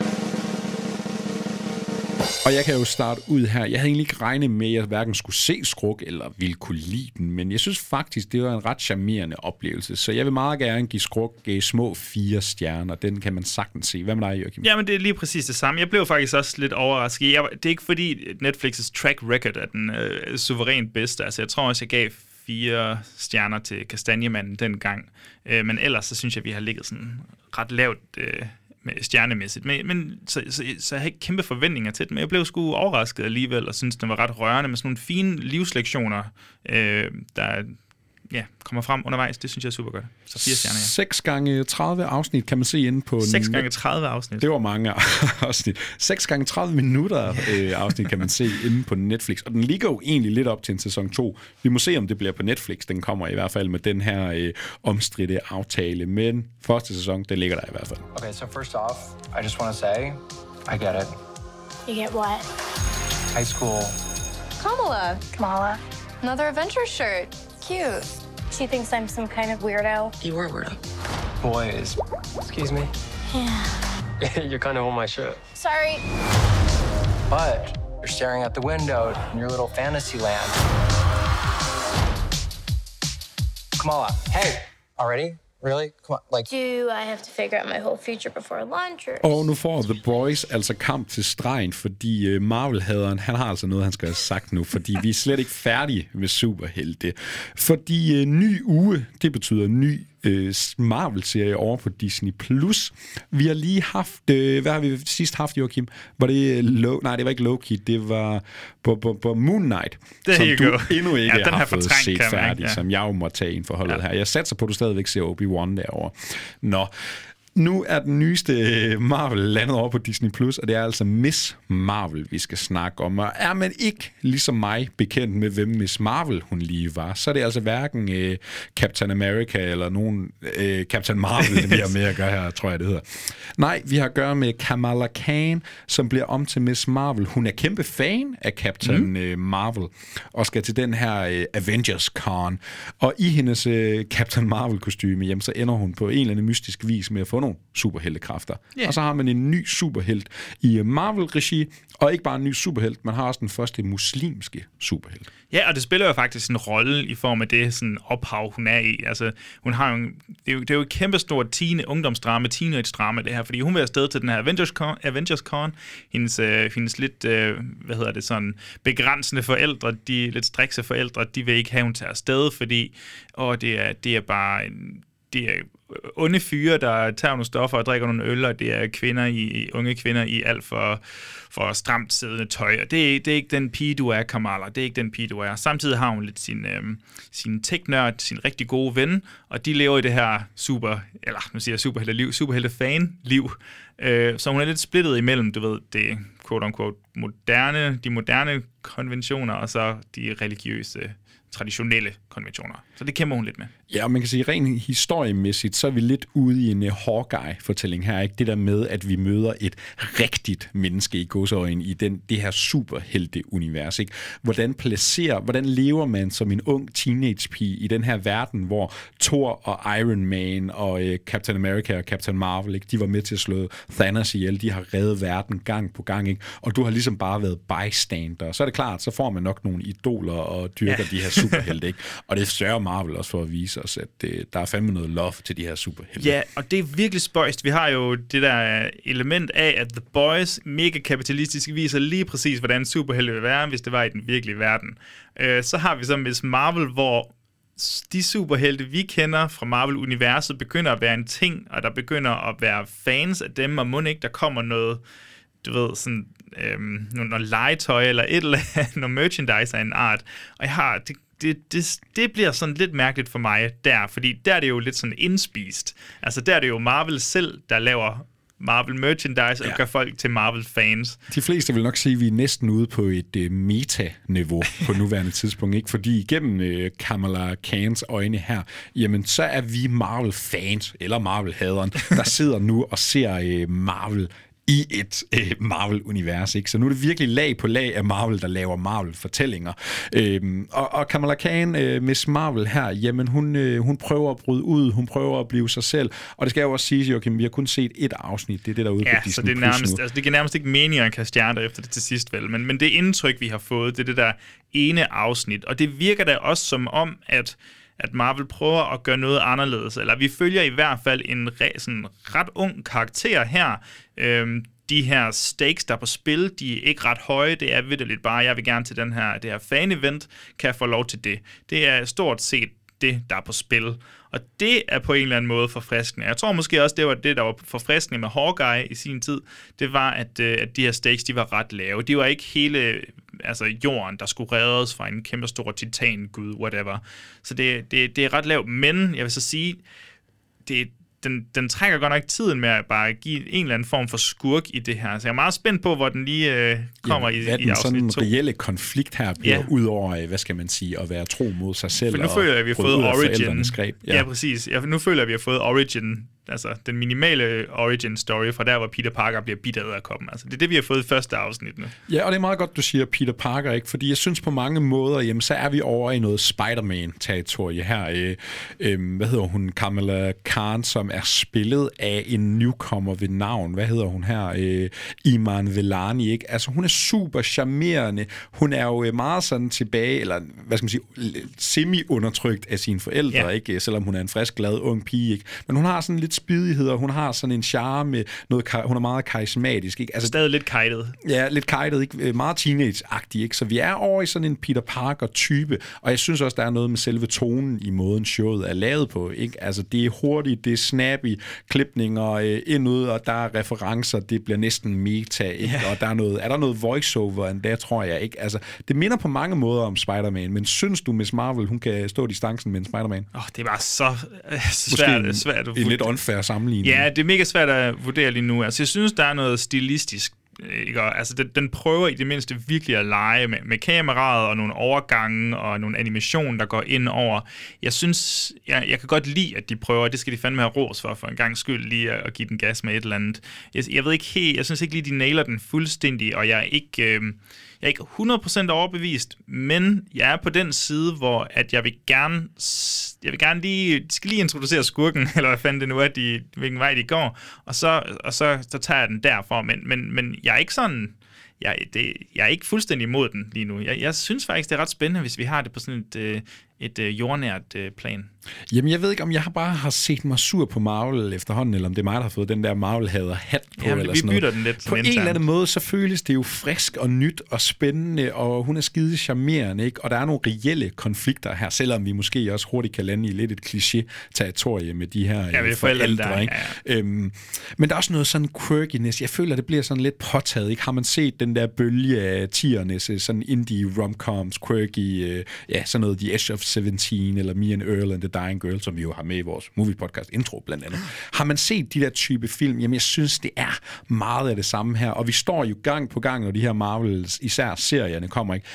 Og jeg kan jo starte ud her. Jeg havde egentlig ikke regnet med, at jeg hverken skulle se Skruk eller ville kunne lide den, men jeg synes faktisk, det var en ret charmerende oplevelse. Så jeg vil meget gerne give Skruk øh, små fire stjerner. Den kan man sagtens se. Hvad med dig, Joachim? Jamen, det er lige præcis det samme. Jeg blev faktisk også lidt overrasket. Jeg, det er ikke fordi Netflix's track record er den øh, suverænt bedste. Altså, jeg tror også, jeg gav fire stjerner til Kastanjemanden dengang. Øh, men ellers, så synes jeg, vi har ligget sådan ret lavt øh, med stjernemæssigt. Men, men så, så, så jeg havde ikke kæmpe forventninger til den, men jeg blev sgu overrasket alligevel, og synes, den var ret rørende med sådan nogle fine livslektioner, øh, der ja, kommer frem undervejs. Det synes jeg er super godt. Så fire stjerner, ja. 6 gange 30 afsnit kan man se inde på... 6 gange 30 afsnit. Det var mange [LAUGHS] afsnit. 6 gange 30 minutter øh, afsnit kan man se inde på Netflix. Og den ligger jo egentlig lidt op til en sæson 2. Vi må se, om det bliver på Netflix. Den kommer i hvert fald med den her øh, omstridte aftale. Men første sæson, den ligger der i hvert fald. Okay, so first off, I just want to say, I get it. You get what? High school. Kamala. Kamala. Another Avengers shirt. Cute. She thinks I'm some kind of weirdo. You were a weirdo. Boys. Excuse me. Yeah. [LAUGHS] you're kind of on my shirt. Sorry. But you're staring out the window in your little fantasy land. Kamala, hey! Already? Really? Come on, like... Do I have to figure out my whole future before lunch or... Og nu får The Boys altså kamp til stregen, fordi øh, Marvel-haderen, han har altså noget, han skal have sagt nu, fordi vi er slet ikke færdige med superhelte. Fordi øh, ny uge, det betyder ny øh, Marvel-serie over på Disney+. Plus. Vi har lige haft, øh, hvad har vi sidst haft, Joachim? Var det øh, Lo- Nej, det var ikke Loki, det var på, på, på Moon Knight, There som du go. endnu ikke Ja, den har har fået set færdig, ja. som jeg jo må tage ind for holdet ja. her. Jeg satser på, at du stadigvæk ser Obi-Wan derovre. Nå, nu er den nyeste øh, Marvel landet over på Disney+, Plus, og det er altså Miss Marvel, vi skal snakke om. Og er man ikke ligesom mig bekendt med, hvem Miss Marvel hun lige var, så er det altså hverken øh, Captain America eller nogen øh, Captain Marvel, vi har med at gøre her, tror jeg det hedder. Nej, vi har at gøre med Kamala Khan, som bliver om til Miss Marvel. Hun er kæmpe fan af Captain mm. øh, Marvel, og skal til den her øh, Avengers Con. Og i hendes øh, Captain Marvel-kostyme, jamen, så ender hun på en eller anden mystisk vis med at få nogle superheltekræfter. Ja. Og så har man en ny superhelt i Marvel-regi, og ikke bare en ny superhelt, man har også den første muslimske superhelt. Ja, og det spiller jo faktisk en rolle i form af det sådan ophav, hun er i. Altså, hun har jo, en- det, er jo, det er jo et kæmpestort teen, ungdomsdrama, teenage-drama, det her, fordi hun vil afsted til den her Avengers Con, Avengers Con. Hendes, øh, hendes lidt, øh, hvad hedder det, sådan begrænsende forældre, de lidt strikse forældre, de vil ikke have, hun tager afsted, fordi åh, det, er, det er bare en, det er onde fyre, der tager nogle stoffer og drikker nogle øl, og det er kvinder i, unge kvinder i alt for, for stramt siddende tøj. Og det, er- det er ikke den pige, du er, Kamala. Det er ikke den pige, du er. Samtidig har hun lidt sin, øhm, sin tech-nørd, sin rigtig gode ven, og de lever i det her super, eller nu siger jeg superhelte-liv, superhelte-fan-liv. Øh, så hun er lidt splittet imellem, du ved, det quote-unquote moderne, de moderne konventioner, og så de religiøse traditionelle konventioner. Så det kæmper hun lidt med. Ja, og man kan sige, rent historiemæssigt, så er vi lidt ude i en uh, Hawkeye-fortælling her. Ikke? Det der med, at vi møder et rigtigt menneske i godsøjen i den, det her superhelte-univers. Ikke? Hvordan placerer, hvordan lever man som en ung teenage-pige i den her verden, hvor Thor og Iron Man og uh, Captain America og Captain Marvel, ikke? de var med til at slå Thanos ihjel. De har reddet verden gang på gang. Ikke? Og du har ligesom bare været bystander. Så er det klart, så får man nok nogle idoler og dyrker ja. de her superhelte. Ikke? Og det sørger Marvel også for at vise os, at det, der er fandme noget love til de her superhelte. Ja, og det er virkelig spøjst. Vi har jo det der element af, at The Boys mega kapitalistisk viser lige præcis, hvordan superhelte vil være, hvis det var i den virkelige verden. Øh, så har vi så Miss Marvel, hvor de superhelte, vi kender fra Marvel-universet, begynder at være en ting, og der begynder at være fans af dem, og må ikke, der kommer noget, du ved, sådan øhm, noget, noget legetøj eller et eller andet, [LAUGHS] noget merchandise af en art. Og jeg har, det, det, det, det bliver sådan lidt mærkeligt for mig der, fordi der er det jo lidt sådan indspist. Altså der er det jo Marvel selv, der laver Marvel merchandise, og Ja. gør folk til Marvel-fans. De fleste vil nok sige, at vi er næsten ude på et øh, meta-niveau på [LAUGHS] nuværende tidspunkt, ikke? Fordi igennem øh, Kamala Khans øjne her, jamen så er vi Marvel-fans, eller Marvel-haderen, der [LAUGHS] sidder nu og ser øh, Marvel i et øh, Marvel-univers. Ikke? Så nu er det virkelig lag på lag af Marvel, der laver Marvel-fortællinger. Øhm, og, og Kamala Khan, øh, Miss Marvel her, jamen hun, øh, hun prøver at bryde ud, hun prøver at blive sig selv. Og det skal jeg jo også sige, Joachim, vi har kun set et afsnit, det er det, der er ude Ja, på Disney så det, er nærmest, altså, det giver nærmest ikke mening at kaste stjerner efter det til sidst, vel? Men, men det indtryk, vi har fået, det er det der ene afsnit. Og det virker da også som om, at at Marvel prøver at gøre noget anderledes. Eller vi følger i hvert fald en re, sådan ret ung karakter her. Øhm, de her stakes, der er på spil, de er ikke ret høje. Det er vidderligt bare, jeg vil gerne til den her, det her fan-event, kan jeg få lov til det. Det er stort set det, der er på spil. Og det er på en eller anden måde forfriskende. Jeg tror måske også, det var det, der var forfriskende med Hawkeye i sin tid. Det var, at, øh, at de her stakes, de var ret lave. De var ikke hele altså jorden, der skulle reddes fra en kæmpe stor titan-gud, whatever. Så det, det, det er ret lavt. Men jeg vil så sige, det, den, den trækker godt nok tiden med at bare give en eller anden form for skurk i det her. Så jeg er meget spændt på, hvor den lige øh, kommer Jamen, i, hvad i den sådan 2. reelle konflikt her bliver, Ja. ud over, øh, hvad skal man sige, at være tro mod sig selv For nu og føler jeg, at vi har fået Origin. greb. Ja. ja, præcis. Ja, nu føler jeg, at vi har fået Origin, altså den minimale Origin story fra der, hvor Peter Parker bliver bidt af komme. Altså, det er det, vi har fået i første afsnit nu. Ja, og det er meget godt, du siger Peter Parker, ikke? Fordi jeg synes på mange måder, jamen, så er vi over i noget Spider-Man-territorie her. Øh, øh, hvad hedder hun? Kamala Khan, som er spillet af en newcomer ved navn. Hvad hedder hun her? Øh, Iman Velani, ikke? Altså, hun er super charmerende. Hun er jo øh, meget sådan tilbage, eller hvad skal man sige, semi-undertrykt af sine forældre, ja. ikke? Selvom hun er en frisk, glad, ung pige, ikke? Men hun har sådan lidt spidighed, og hun har sådan en charme, noget, hun er meget karismatisk, ikke? Altså, Stadig lidt kajtet. Ja, lidt kajtet, ikke? Øh, Meget teenage-agtig, ikke? Så vi er over i sådan en Peter Parker-type, og jeg synes også, der er noget med selve tonen i måden, showet er lavet på, ikke? Altså, det er hurtigt, det er snappy, klipninger øh, ind ud, og der er referencer, det bliver næsten meta, ikke? Ja. Og der er noget, er der noget voiceover endda, tror jeg, ikke? Altså, det minder på mange måder om Spider-Man, men synes du, Miss Marvel, hun kan stå distancen med en Spider-Man? Åh, oh, det var så øh, Måske svært, en, svært en lidt unfair sammenligning. Ja, det er mega svært at vurdere lige nu. Altså, jeg synes, der er noget stilistisk. Ikke? Og, Altså, den, den prøver i det mindste virkelig at lege med, med kameraet og nogle overgange og nogle animation, der går ind over. Jeg synes, jeg, jeg kan godt lide, at de prøver, det skal de fandme have ros for, for en gang skyld lige at, at give den gas med et eller andet. Jeg, jeg ved ikke helt, jeg synes ikke lige, de nailer den fuldstændig, og jeg er ikke... Øh, jeg er ikke 100% overbevist, men jeg er på den side, hvor at jeg vil gerne, jeg vil gerne lige, skal lige introducere skurken, [LAUGHS] eller hvad fanden det nu er, de, hvilken vej de går, og så, og så, så tager jeg den derfor, men, men, men jeg er ikke sådan, jeg, det, jeg er ikke fuldstændig imod den lige nu. Jeg, jeg synes faktisk, det er ret spændende, hvis vi har det på sådan et, øh, et øh, jordnært øh, plan. Jamen, jeg ved ikke, om jeg bare har set mig sur på Marvel efterhånden, eller om det er mig, der har fået den der Marvel-hader hat på. Ja, vi eller sådan bytter noget. den lidt På en internt. eller anden måde, så føles det jo frisk og nyt og spændende, og hun er skide charmerende, ikke? Og der er nogle reelle konflikter her, selvom vi måske også hurtigt kan lande i lidt et kliché-territorie med de her Ja, øh, med forældrene forældre, der, ikke? ja, Øhm, men der er også noget sådan quirkiness. Jeg føler, det bliver sådan lidt påtaget, ikke? Har man set den der bølge af tiernes, øh, sådan indie romcoms, quirky, øh, ja, sådan noget The Edge of 17, eller Me and Earl and the Dying Girl, som vi jo har med i vores movie podcast intro blandt andet. Har man set de der type film? Jamen, jeg synes, det er meget af det samme her, og vi står jo gang på gang, når de her Marvels, især serierne, kommer, ikke?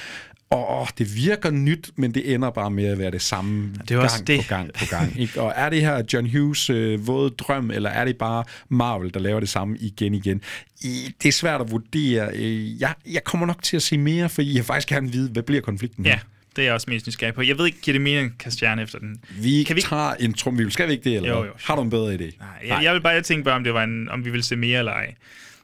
Og åh, det virker nyt, men det ender bare med at være det samme det er gang det. på gang på gang. Ikke? Og er det her John Hughes øh, våde drøm, eller er det bare Marvel, der laver det samme igen igen? I, det er svært at vurdere. Øh, jeg, jeg kommer nok til at se mere, for jeg faktisk gerne vide, hvad bliver konflikten her? Ja, det er jeg også mest nysgerrig på. Jeg ved ikke, giver det mening stjerne efter den? Vi, kan vi tager en trumvivl. Skal vi ikke det, eller Jo, jo. Har du en bedre idé? Nej, jeg, jeg vil bare tænke bare, om, det var en, om vi vil se mere eller ej.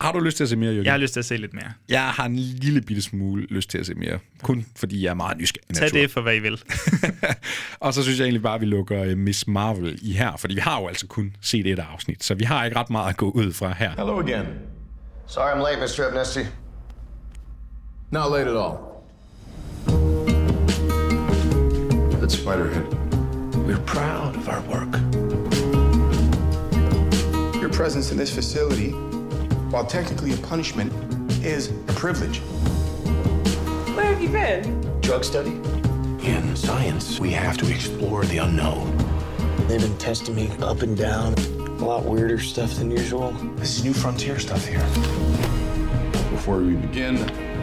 Har du lyst til at se mere, Jørgen? Jeg har lyst til at se lidt mere. Jeg har en lille bitte smule lyst til at se mere. Kun fordi jeg er meget nysgerrig. Tag det for, hvad I vil. [LAUGHS] Og så synes jeg egentlig bare, at vi lukker øh, Miss Marvel i her, fordi vi har jo altså kun set et afsnit, så vi har ikke ret meget at gå ud fra her. Hello again. Sorry I'm late, Mr. Abnesti. Not late at all. That's Spiderhead. We're proud of our work. Your presence in this facility, while technically a punishment, is a privilege. Where have you been? Drug study? In science, we have to explore the unknown. They've been testing me up and down. A lot weirder stuff than usual. This is new frontier stuff here. Before we begin,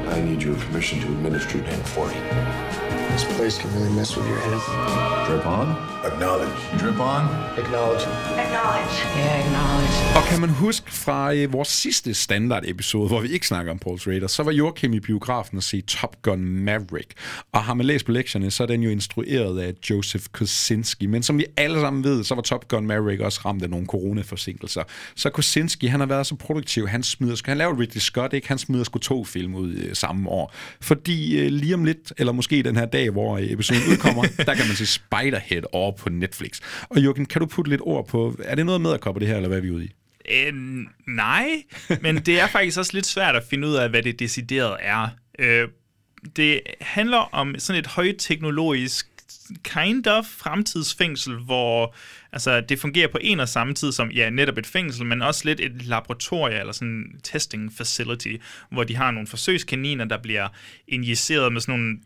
I need your permission to administer Pen 40. This place can really mess with your head. Drip on. Acknowledge. Drip on. Acknowledge. Acknowledge. Yeah, acknowledge. Og kan man huske fra øh, vores sidste standard-episode, hvor vi ikke snakker om Paul Schrader, så var Joachim i biografen at se Top Gun Maverick. Og har man læst på lektierne, så er den jo instrueret af Joseph Kosinski. Men som vi alle sammen ved, så var Top Gun Maverick også ramt af nogle coronaforsinkelser. Så Kosinski, han har været så produktiv. Han smider, han laver Ridley Scott, ikke? Han smider sgu to film ud øh, samme år. Fordi øh, lige om lidt, eller måske den her dag, hvor øh, episoden udkommer, [LAUGHS] der kan man se Spiderhead over på Netflix. Og Joachim, kan du putte lidt ord på, er det noget med at koppe det her, eller hvad er vi ude i? Øh, nej, men det er faktisk også lidt svært at finde ud af, hvad det decideret er. Øh, det handler om sådan et højteknologisk kind of fremtidsfængsel, hvor altså, det fungerer på en og samme tid som ja, netop et fængsel, men også lidt et laboratorie eller sådan en testing facility, hvor de har nogle forsøgskaniner, der bliver injiceret med sådan nogle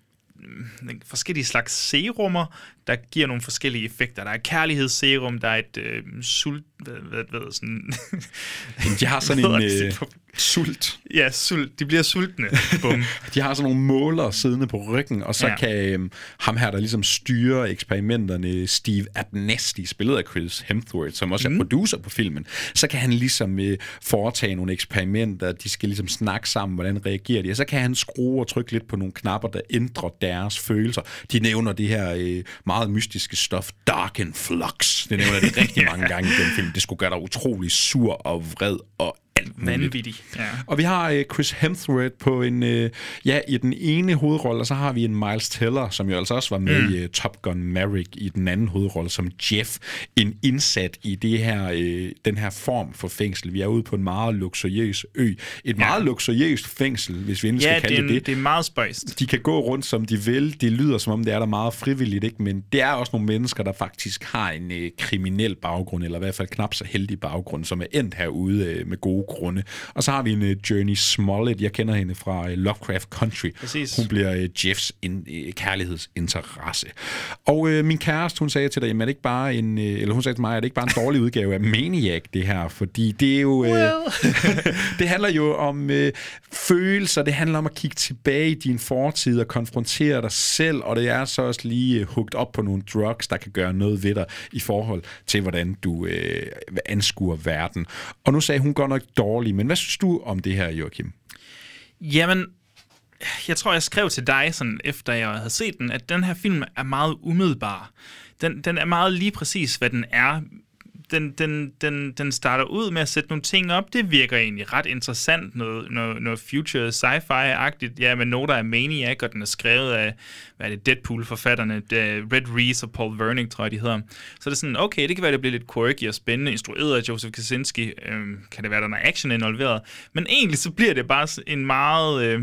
forskellige slags serumer, der giver nogle forskellige effekter. Der er kærlighedsserum, der er et øh, sult... Hvad, hvad, hvad, sådan... De har sådan [LAUGHS] en øh? Sult. Ja, sult. De bliver sultne. Bum. [LAUGHS] De har sådan nogle målere siddende på ryggen, og så Ja. kan øhm, ham her, der ligesom styrer eksperimenterne, Steve Abnesti, spillet af Chris Hemsworth, som også er Mm. producer på filmen, så kan han ligesom øh, foretage nogle eksperimenter, de skal ligesom snakke sammen, hvordan reagerer de, og så kan han skrue og trykke lidt på nogle knapper, der ændrer deres følelser. De nævner det her øh, meget mystiske stof, Dark and Flux. Det nævner de rigtig [LAUGHS] mange gange i den film. Det skulle gøre dig utrolig sur og vred og. Vanvittig. Ja. Og vi har øh, Chris Hemsworth på en, øh, ja, i den ene hovedrolle, og så har vi en Miles Teller, som jo altså også var med Mm. i uh, Top Gun Maverick i den anden hovedrolle som Jeff, en indsat i det her, øh, den her form for fængsel. Vi er ude på en meget luksuriøs ø. Et meget luksuriøst fængsel, hvis vi endelig Ja, skal kalde det en, det. det er meget spøjst. De kan gå rundt, som de vil. Det lyder, som om det er der meget frivilligt, ikke? men det er også nogle mennesker, der faktisk har en øh, kriminel baggrund, eller i hvert fald knap så heldig baggrund, som er endt herude øh, med gode grunde. Og så har vi en øh, Journey Smollett. Jeg kender hende fra øh, Lovecraft Country. Præcis. Hun bliver øh, Jeffs in, øh, kærlighedsinteresse. Og øh, min kæreste, hun sagde til dig, jamen, er det ikke bare en, øh, eller hun sagde til mig, er det ikke bare en dårlig udgave af Maniac, det her? Fordi det er jo... Øh, Well. [LAUGHS] det handler jo om øh, følelser, det handler om at kigge tilbage i din fortid og konfrontere dig selv, og det er så også lige øh, hugt op på nogle drugs, der kan gøre noget ved dig i forhold til, hvordan du øh, anskuer verden. Og nu sagde hun godt nok dårlig, men hvad synes du om det her, Joachim? Jamen, jeg tror, jeg skrev til dig, sådan, efter jeg havde set den, at den her film er meget umiddelbar. Den, den er meget lige præcis, hvad den er. Den, den, den, den starter ud med at sætte nogle ting op. Det virker egentlig ret interessant. Noget, noget, noget future sci-fi-agtigt. Ja, men noget, der er Maniac, og den er skrevet af, hvad er det, Deadpool-forfatterne. Det- Red Reese og Paul Wernick, tror jeg, de hedder. Så det er sådan, okay, det kan være, det bliver lidt quirky og spændende. Instrueret af Joseph Kaczynski. Øhm, kan det være, der er noget action involveret? Men egentlig så bliver det bare en meget... Øh,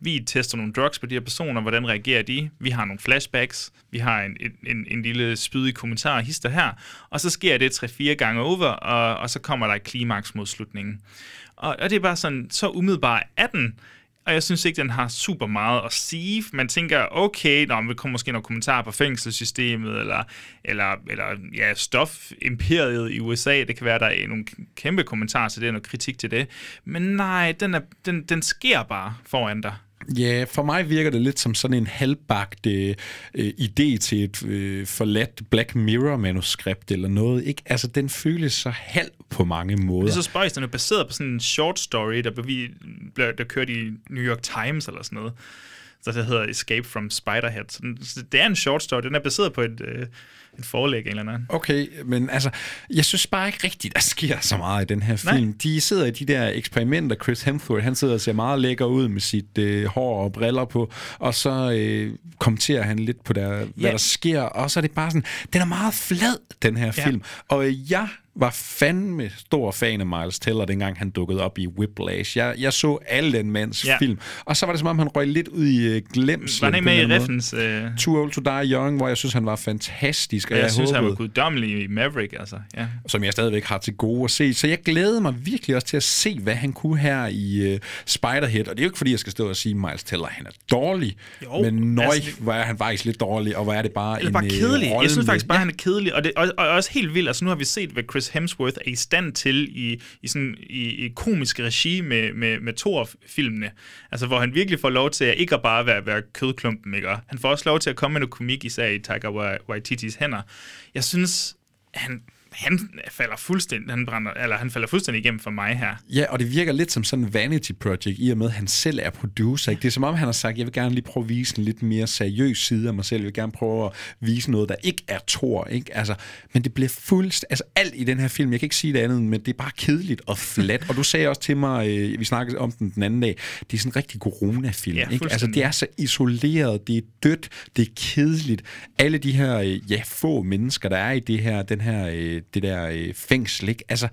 vi tester nogle drugs på de her personer, hvordan reagerer de? Vi har nogle flashbacks, vi har en, en, en, en lille spydig kommentar hister her, og så sker det 3-4 gange over, og, og så kommer der et klimaks mod slutningen. Og, og det er bare sådan, så umiddelbart er den, og jeg synes ikke, den har super meget at sige. Man tænker, okay, nå, men der kommer måske nogle kommentarer på fængselssystemet, eller, eller, eller ja, stofimperiet i USA. Det kan være, der er nogle kæmpe kommentarer til det, og noget kritik til det. Men nej, den, er, den, den sker bare foran dig. Ja, for mig virker det lidt som sådan en halvbagt øh, idé til et øh, forladt Black Mirror-manuskript eller noget. Ikke? Altså, den føles så halv på mange måder. Det er så spøjst, den er baseret på sådan en short story, der, blev, der kørte i New York Times eller sådan noget. Så det hedder Escape from Spiderhead. Så, den, så det er en short story. Den er baseret på et, øh, et forlæg eller noget. Okay, men altså, jeg synes bare ikke rigtigt, der sker så meget i den her Nej. film. De sidder i de der eksperimenter, Chris Hemsworth, han sidder og ser meget lækker ud med sit øh, hår og briller på, og så øh, kommenterer han lidt på, der, hvad Ja. der sker, og så er det bare sådan, den er meget flad, den her Ja. film. Og øh, jeg var fandme stor fan af Miles Teller, dengang han dukkede op i Whiplash. Jeg, jeg så alle den mands Ja. film, og så var det som om, han røg lidt ud i øh, glemslen. Var en med i. Reffens? Øh... Too Old to Die Young, hvor jeg synes, han var fantastisk. Og jeg, jeg synes, håbede, han var guddommelig i Maverick, altså. Ja. Som jeg stadigvæk har til gode at se. Så jeg glæder mig virkelig også til at se, hvad han kunne her i uh, Spiderhead. Og det er jo ikke, fordi jeg skal stå og sige, at Miles Teller han er dårlig. Jo, men nøj, altså, hvor er han faktisk lidt dårlig, og hvor er det bare Eller en bare øh, kedelig. Jeg synes faktisk bare, ja. han er kedelig. Og, det, og, og også helt vildt. Altså, nu har vi set, hvad Chris Hemsworth er i stand til i, i, sådan, i, i komisk regi med, med, med Thor-filmene. Altså, hvor han virkelig får lov til at ikke at bare være, være kødklumpen, ikke? Han får også lov til at komme med noget komik, især i Taika Waititis hænder. Jeg synes, han, han falder fuldstændig, han, brænder, eller han falder fuldstændig igennem for mig her. Ja, og det virker lidt som sådan en vanity project, i og med, at han selv er producer. Ikke? Det er som om, han har sagt, jeg vil gerne lige prøve at vise en lidt mere seriøs side af mig selv. Jeg vil gerne prøve at vise noget, der ikke er Thor. Ikke? Altså, men det bliver fuldst... Altså alt i den her film, jeg kan ikke sige det andet, men det er bare kedeligt og flat. og du sagde også til mig, øh, vi snakkede om den den anden dag, det er sådan en rigtig corona-film. Ja, ikke? Altså, fuldstændig. det er så isoleret, det er dødt, det er kedeligt. Alle de her, øh, ja, få mennesker, der er i det her, den her, øh, det der øh, fængsel, ikke? Altså,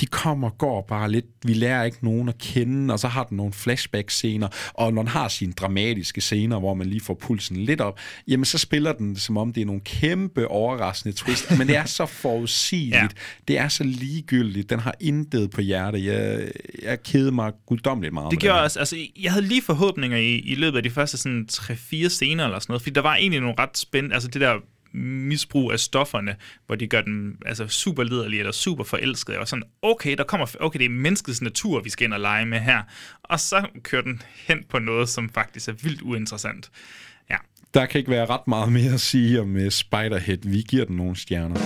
de kommer og går bare lidt. Vi lærer ikke nogen at kende, og så har den nogle flashback-scener, og når den har sine dramatiske scener, hvor man lige får pulsen lidt op, jamen så spiller den, som om det er nogle kæmpe overraskende twist, men det er så forudsigeligt, [LAUGHS] ja. det er så ligegyldigt, den har intet på hjerte. Jeg, jeg keder mig guddommeligt meget. Det gjorde også, altså, jeg havde lige forhåbninger i, i løbet af de første sådan 3-4 scener eller sådan noget, fordi der var egentlig nogle ret spændende, altså det der misbrug af stofferne, hvor de gør dem altså, super liderlige eller super forelskede, og sådan, okay, der kommer, okay, det er menneskets natur, vi skal ind og lege med her, og så kører den hen på noget, som faktisk er vildt uinteressant. Ja. Der kan ikke være ret meget mere at sige om uh, Spiderhead. Vi giver den nogle stjerner.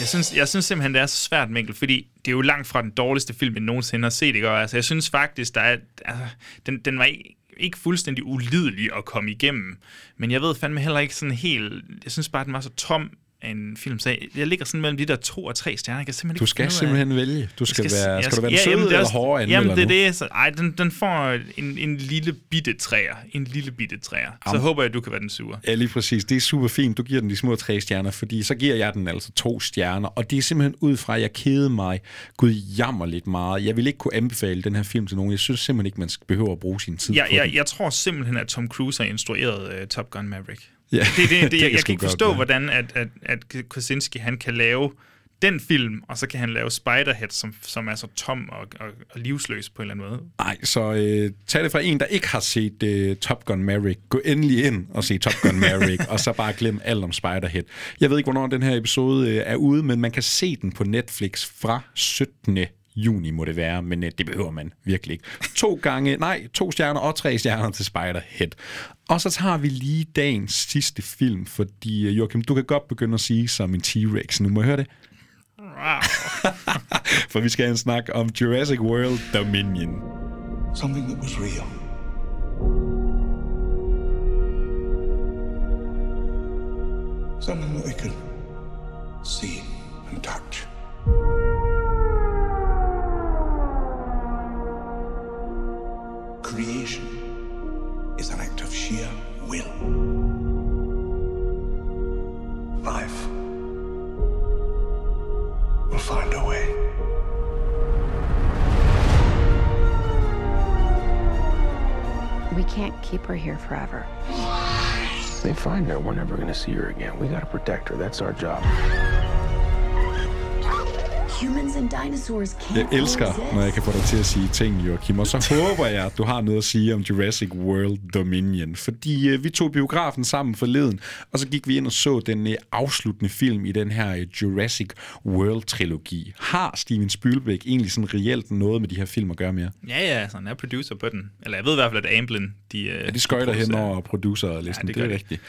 Jeg synes, jeg synes simpelthen, det er så svært, Mikkel, fordi det er jo langt fra den dårligste film, jeg nogensinde har set. Ikke? Og altså, jeg synes faktisk, der er, altså, den, den var ikke, ikke fuldstændig ulidelig at komme igennem. Men jeg ved fandme heller ikke sådan helt... Jeg synes bare, den var så tom en film. Så jeg, ligger sådan mellem de der to og tre stjerner. Jeg kan simpelthen Du ikke skal finde ud af- simpelthen vælge. Du skal, Jeg være, jeg skal du være ja, er eller også- hårde Jamen, anmelder det er det. Så, ej, den, den får en, en lille bitte træer. En lille bitte træer. Så Jamen. håber jeg, at du kan være den sure. Ja, lige præcis. Det er super fint. Du giver den de små tre stjerner, fordi så giver jeg den altså to stjerner. Og det er simpelthen ud fra, at jeg kede mig gud jammer lidt meget. Jeg vil ikke kunne anbefale den her film til nogen. Jeg synes simpelthen ikke, man skal behøve at bruge sin tid Jeg, på jeg, den. jeg tror simpelthen, at Tom Cruise har instrueret uh, Top Gun Maverick. Ja, det, det, det, [LAUGHS] det jeg, kan jeg sgu kan ikke godt forstå, være. hvordan at, at, at Krasinski han kan lave den film, og så kan han lave Spiderhead, som, som er så tom og, og, og livsløs på en eller anden måde. Nej, så øh, tag det fra en, der ikke har set øh, Top Gun Maverick. Gå endelig ind og se Top Gun Maverick, [LAUGHS] og så bare glem alt om Spiderhead. Jeg ved ikke, hvornår den her episode øh, er ude, men man kan se den på Netflix fra 17 juni må det være, men øh, det behøver man virkelig ikke. To gange, nej, to stjerner og tre stjerner til Spiderhead. Og så tager vi lige dagens sidste film, fordi øh, Joachim, du kan godt begynde at sige som en T-Rex. Nu må jeg høre det. [LAUGHS] For vi skal have en snak om Jurassic World Dominion. Something that was real. Something that they could Creation is an act of sheer will. Life will find a way. We can't keep her here forever. They find her, we're never gonna see her again. We gotta protect her. That's our job. Humans and dinosaurs can't Jeg elsker, når jeg kan få dig til at sige ting, Joachim. Og så [LAUGHS] håber jeg, at du har noget at sige om Jurassic World Dominion. Fordi øh, vi tog biografen sammen forleden, og så gik vi ind og så den øh, afsluttende film i den her øh, Jurassic World-trilogi. Har Steven Spielberg egentlig sådan reelt noget med de her film at gøre mere? Ja, ja, altså, han er producer på den. Eller jeg ved i hvert fald, at Amblin, de... øh, Ja, de skøjter hen over producerlisten, Ja, det det, er rigtigt.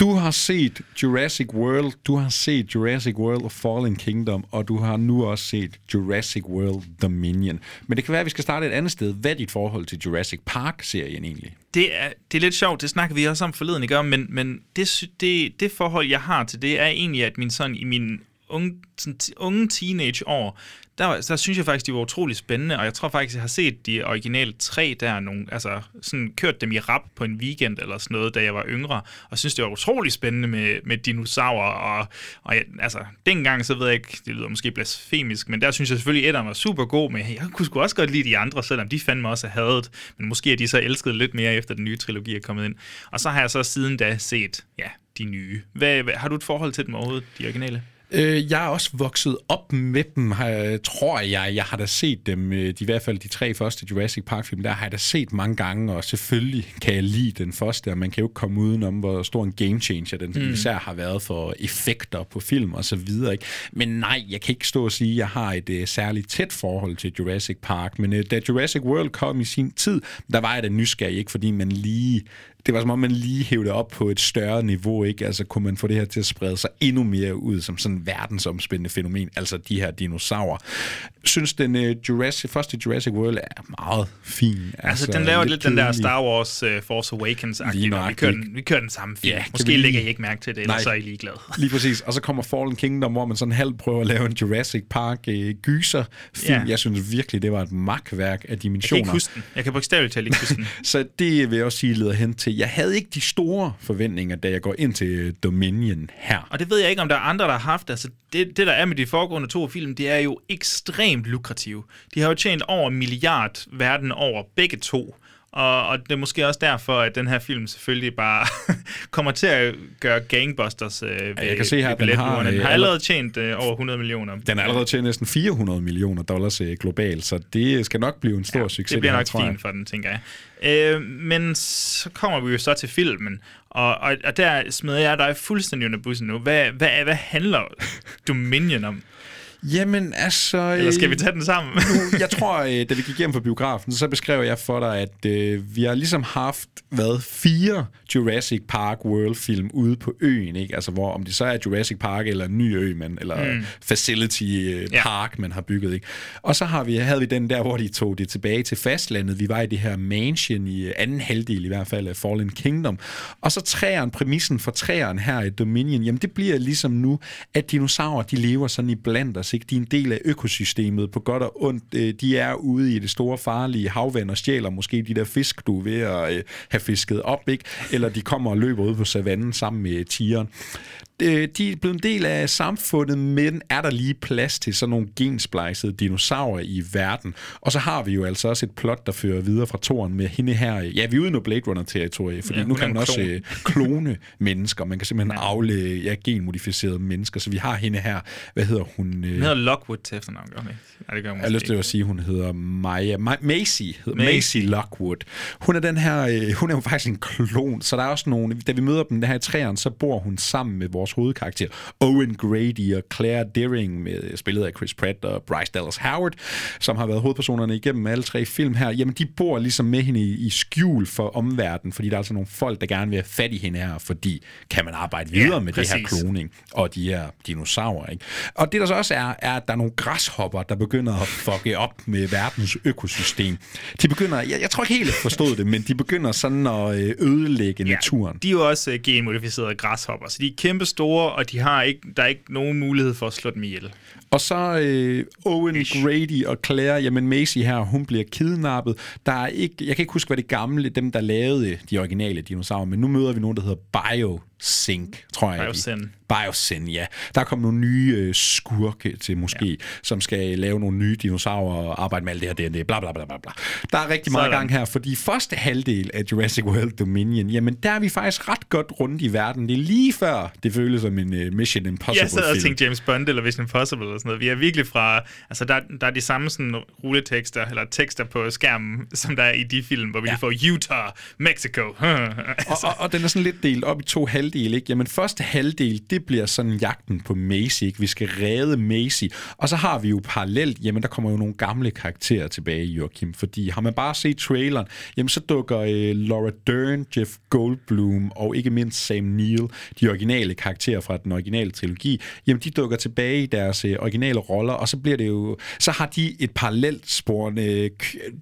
Du har set Jurassic World, du har set Jurassic World og Fallen Kingdom, og du har nu også set Jurassic World Dominion. Men det kan være, at vi skal starte et andet sted. Hvad er dit forhold til Jurassic Park-serien egentlig? Det er, det er lidt sjovt, det snakker vi også om forleden, ikke? men, men det, det, det forhold, jeg har til det, er egentlig, at min sådan, i min unge, sådan, t- unge teenageår, der, der synes jeg faktisk, de var utrolig spændende, og jeg tror faktisk, jeg har set de originale tre der, nogle, altså sådan kørt dem i rap på en weekend eller sådan noget, da jeg var yngre, og synes, det var utrolig spændende med, med dinosaurer, og, og jeg, altså, dengang, så ved jeg ikke, det lyder måske blasfemisk, men der synes jeg selvfølgelig, at var super god med, jeg kunne sgu også godt lide de andre, selvom de fandme også havde hadet, men måske er de så elsket lidt mere, efter den nye trilogi er kommet ind. Og så har jeg så siden da set, ja, de nye. Hvad, hvad, har du et forhold til dem overhovedet, de originale? Øh, jeg er også vokset op med dem, har, tror jeg. Jeg har da set dem, øh, de, i hvert fald de tre første Jurassic Park-film, der har jeg da set mange gange, og selvfølgelig kan jeg lide den første, og man kan jo ikke komme udenom, hvor stor en game changer den mm. især har været for effekter på film og så videre. Ikke? Men nej, jeg kan ikke stå og sige, at jeg har et uh, særligt tæt forhold til Jurassic Park, men uh, da Jurassic World kom i sin tid, der var jeg da nysgerrig, ikke fordi man lige det var som om, man lige hævde op på et større niveau, ikke? Altså, kunne man få det her til at sprede sig endnu mere ud som sådan en verdensomspændende fænomen, altså de her dinosaurer. Synes den uh, Jurassic, første Jurassic World er meget fin. Altså, altså den laver lidt, lidt den der Star Wars uh, Force Awakens vi kører, den, vi kører den samme film. Ja, Måske vi... lægger I ikke mærke til det, eller så er I ligeglade. [LAUGHS] Lige præcis. Og så kommer Fallen Kingdom, hvor man sådan halvt prøver at lave en Jurassic Park uh, gyser film. Ja. Jeg synes virkelig, det var et magtværk af dimensioner. Jeg kan ikke huske den. Jeg kan bogstaveligt talt ikke huske den. [LAUGHS] så det vil jeg også sige leder hen til jeg havde ikke de store forventninger, da jeg går ind til øh, Dominion her. Og det ved jeg ikke, om der er andre, der har haft. Altså, det, det der er med de foregående to film, det er jo ekstremt lukrative. De har jo tjent over en milliard verden over begge to. Og, og det er måske også derfor, at den her film selvfølgelig bare [LAUGHS] kommer til at gøre gangbusters øh, ved, Jeg kan se her, den har, den har allerede tjent øh, over 100 millioner. Den har allerede tjent næsten 400 millioner dollars øh, globalt, så det skal nok blive en stor ja, succes. det bliver nok fint for den, tænker jeg. Øh, men så kommer vi jo så til filmen, og, og, og der smider jeg dig fuldstændig under bussen nu. Hvad, hvad, hvad handler Dominion om? [LAUGHS] Jamen, altså... Eller skal vi tage den sammen? nu, [LAUGHS] jeg tror, øh, da vi gik hjem fra biografen, så beskrev jeg for dig, at øh, vi har ligesom haft, hvad, fire Jurassic Park World-film ude på øen, ikke? Altså, hvor om det så er Jurassic Park eller en ny ø, man, eller mm. Facility øh, Park, ja. man har bygget, ikke? Og så har vi, havde vi den der, hvor de tog det tilbage til fastlandet. Vi var i det her mansion i anden halvdel i hvert fald af Fallen Kingdom. Og så træeren, præmissen for træeren her i Dominion, jamen det bliver ligesom nu, at dinosaurer, de lever sådan i blandt os, ikke? De er en del af økosystemet på godt og ondt. Øh, de er ude i det store farlige havvand og stjæler måske de der fisk, du er ved at øh, have fisket op, ikke? Eller de kommer og løber ud på savannen sammen med tigeren de er blevet en del af samfundet, men er der lige plads til sådan nogle gensplejsede dinosaurer i verden? Og så har vi jo altså også et plot, der fører videre fra toren med hende her. Ja, vi er ude i noget Blade Runner-territorie, fordi ja, nu kan man også klon. klone mennesker. Man kan simpelthen afle ja, genmodificerede mennesker. Så vi har hende her. Hvad hedder hun? Hun hedder Lockwood til efternavn, gør hun ikke? Nej, det gør hun Jeg har lyst til at sige, at hun hedder Maya. Ma- Macy. Hedder Macy. Macy Lockwood. Hun er den her, hun er jo faktisk en klon, så der er også nogle, da vi møder dem der her i træerne, så bor hun sammen med vores hovedkarakter, Owen Grady og Claire Deering, med spillet af Chris Pratt og Bryce Dallas Howard, som har været hovedpersonerne igennem alle tre film her. Jamen, de bor ligesom med hende i, i skjul for omverdenen, fordi der er altså nogle folk, der gerne vil have fat i hende her, fordi kan man arbejde videre ja, med præcis. det her kloning og de her dinosaurer. Ikke? Og det der så også er, er, at der er nogle græshopper, der begynder at fucke op med verdens økosystem. De begynder, jeg, jeg tror ikke helt, at forstod det, men de begynder sådan at øh, ødelægge ja, naturen. De er jo også genmodificerede græshopper, så de er kæmpe store, og de har ikke, der er ikke nogen mulighed for at slå dem ihjel. Og så øh, Owen Ish. Grady og Claire, jamen Macy her, hun bliver kidnappet. Der er ikke, jeg kan ikke huske, hvad det gamle, dem der lavede de originale dinosaurer, men nu møder vi nogen, der hedder Bio Sync, tror jeg. Biosyn. Biosyn, ja. Der er kommet nogle nye øh, skurke til måske, ja. som skal lave nogle nye dinosaurer og arbejde med alt det her, det, bla bla bla bla bla. Der er rigtig meget gang her, fordi første halvdel af Jurassic World Dominion, jamen der er vi faktisk ret godt rundt i verden. Det er lige før, det føles som en uh, Mission Impossible Jeg sad og tænkte James Bond eller Mission Impossible eller sådan noget. Vi er virkelig fra, altså der, der er de samme sådan rulletekster, eller tekster på skærmen, som der er i de film, hvor vi ja. får Utah, Mexico. altså. [LAUGHS] og, og, og den er sådan lidt delt op i to halvdele halvdel, ikke? Jamen første halvdel, det bliver sådan jagten på Macy, ikke? Vi skal redde Macy. Og så har vi jo parallelt, jamen der kommer jo nogle gamle karakterer tilbage, Joachim, fordi har man bare set traileren, jamen så dukker øh, Laura Dern, Jeff Goldblum og ikke mindst Sam Neill, de originale karakterer fra den originale trilogi, jamen de dukker tilbage i deres øh, originale roller, og så bliver det jo, så har de et parallelt spor, øh,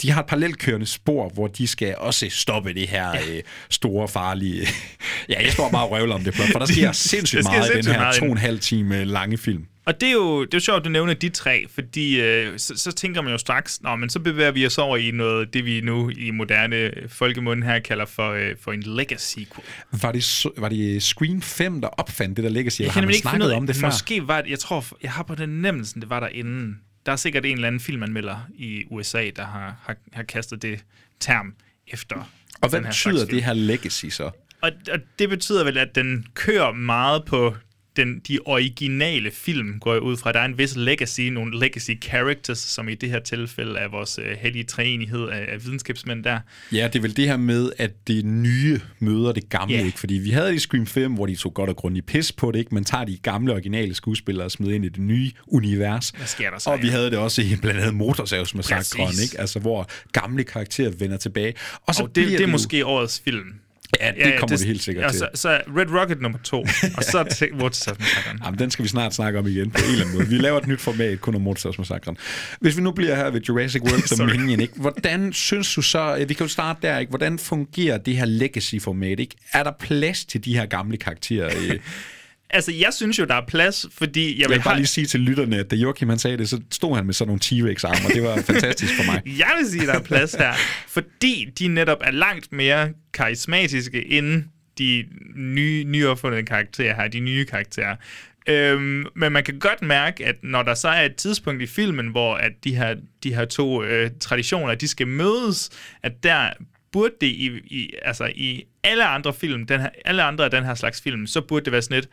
de har et parallelt kørende spor, hvor de skal også stoppe det her øh, store, farlige, [LAUGHS] ja, jeg står bare og røvler om det plot, for der sker [LAUGHS] sindssygt der sker meget sindssygt i den her to og en halv time lange film. Og det er jo, det er jo sjovt, at du nævner de tre, fordi øh, så, så tænker man jo straks, nå, men så bevæger vi os over i noget, det vi nu i moderne folkemunde her kalder for, øh, for en legacy sequel. Var det, var det Screen 5, der opfandt det der legacy, jeg har man snakket om det før? Måske var det, jeg tror, jeg har på den nemmelsen, det var der inden. Der er sikkert en eller anden filmanmelder i USA, der har, har, har kastet det term efter Og hvad betyder det her legacy så? Og, og det betyder vel, at den kører meget på den, de originale film, går jeg ud fra. Der er en vis legacy, nogle legacy characters, som i det her tilfælde er vores uh, hellige træenighed af, af videnskabsmænd der. Ja, det er vel det her med, at det nye møder det gamle, Ja. ikke? Fordi vi havde i Scream 5, hvor de tog godt og grundigt pis på det, ikke? Man tager de gamle originale skuespillere og smider ind i det nye univers. Hvad sker der så, Og vi ja? havde det også i blandt andet Motorsavsmassakren, ikke? Altså, hvor gamle karakterer vender tilbage. Og så Og det, det er jo- måske årets film. Ja, det kommer vi helt sikkert og til. Så, så Red Rocket nummer to, [LAUGHS] og så til Motorsavsmassakren. Jamen, den skal vi snart snakke om igen på en eller anden måde. Vi laver et nyt format kun om Motorsavsmassakren. Hvis vi nu bliver her ved Jurassic World. [LAUGHS] Dominion, ikke? hvordan synes du så, vi kan jo starte der, ikke? hvordan fungerer det her legacy-format? Ikke? Er der plads til de her gamle karakterer? [LAUGHS] Altså, jeg synes jo, der er plads, fordi... Jeg Jeg vil bare have- lige sige til lytterne, at da Joachim han sagde det, så stod han med sådan nogle T-Rex-arme, og det var fantastisk for mig. [LAUGHS] Jeg vil sige, der er plads der, fordi de netop er langt mere karismatiske end de nye, nyopfundne karakterer her, de nye karakterer. Øhm, men man kan godt mærke, at når der så er et tidspunkt i filmen, hvor at de her, de her to øh, traditioner, de skal mødes, at der burde det i, i, altså i alle andre film, den her, alle andre af den her slags film, så burde det være sådan et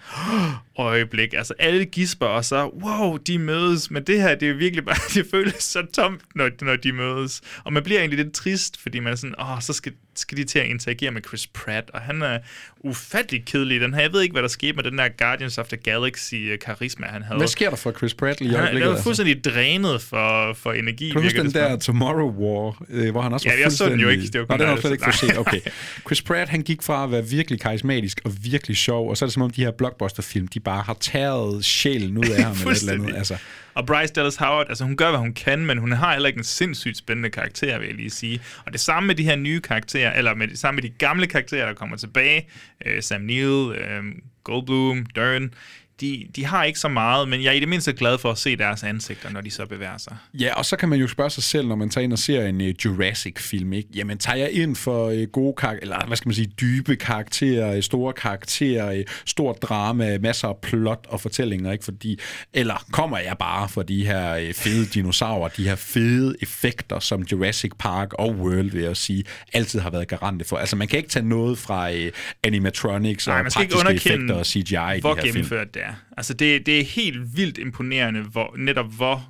øjeblik. Altså alle gisper, og så, wow, de mødes. Men det her, det er virkelig bare, [LAUGHS] det føles så tomt, når, når de mødes. Og man bliver egentlig lidt trist, fordi man er sådan, åh, så skal, skal de til at interagere med Chris Pratt, og han er ufattelig kedelig den her. Jeg ved ikke, hvad der skete med den der Guardians of the Galaxy-karisma, han havde. Hvad sker der for Chris Pratt lige i er, øjeblikket? han er altså? fuldstændig drænet for, for energi. Kan du huske den der Tomorrow War, øh, hvor han også Ja, var jeg så den jo ikke. Det var Nå, den har slet ikke set. Okay. Chris Pratt, han gik fra at være virkelig karismatisk og virkelig sjov, og så er det som om de her blockbuster-film, de bare har taget sjælen ud af ham eller et eller andet. Altså, og Bryce Dallas Howard, altså hun gør, hvad hun kan, men hun har heller ikke en sindssygt spændende karakter, vil jeg lige sige. Og det samme med de her nye karakterer, eller med det samme med de gamle karakterer, der kommer tilbage. Øh, Sam Neill, øh, Goldblum, Dern. De, de har ikke så meget, men jeg er i det mindste glad for at se deres ansigter, når de så bevæger sig. Ja, og så kan man jo spørge sig selv, når man tager ind og ser en uh, Jurassic-film, ikke? Jamen, tager jeg ind for uh, gode karakterer, eller hvad skal man sige, dybe karakterer, øh, store karakterer, uh, stort drama, masser af plot og fortællinger, ikke? Fordi, eller kommer jeg bare for de her uh, fede dinosaurer, de her fede effekter, som Jurassic Park og World, vil jeg sige, altid har været garante for. Altså, man kan ikke tage noget fra uh, animatronics Nej, og praktiske effekter og CGI i hvor de her film. gennemført det er. Altså, det, det er helt vildt imponerende, hvor, netop hvor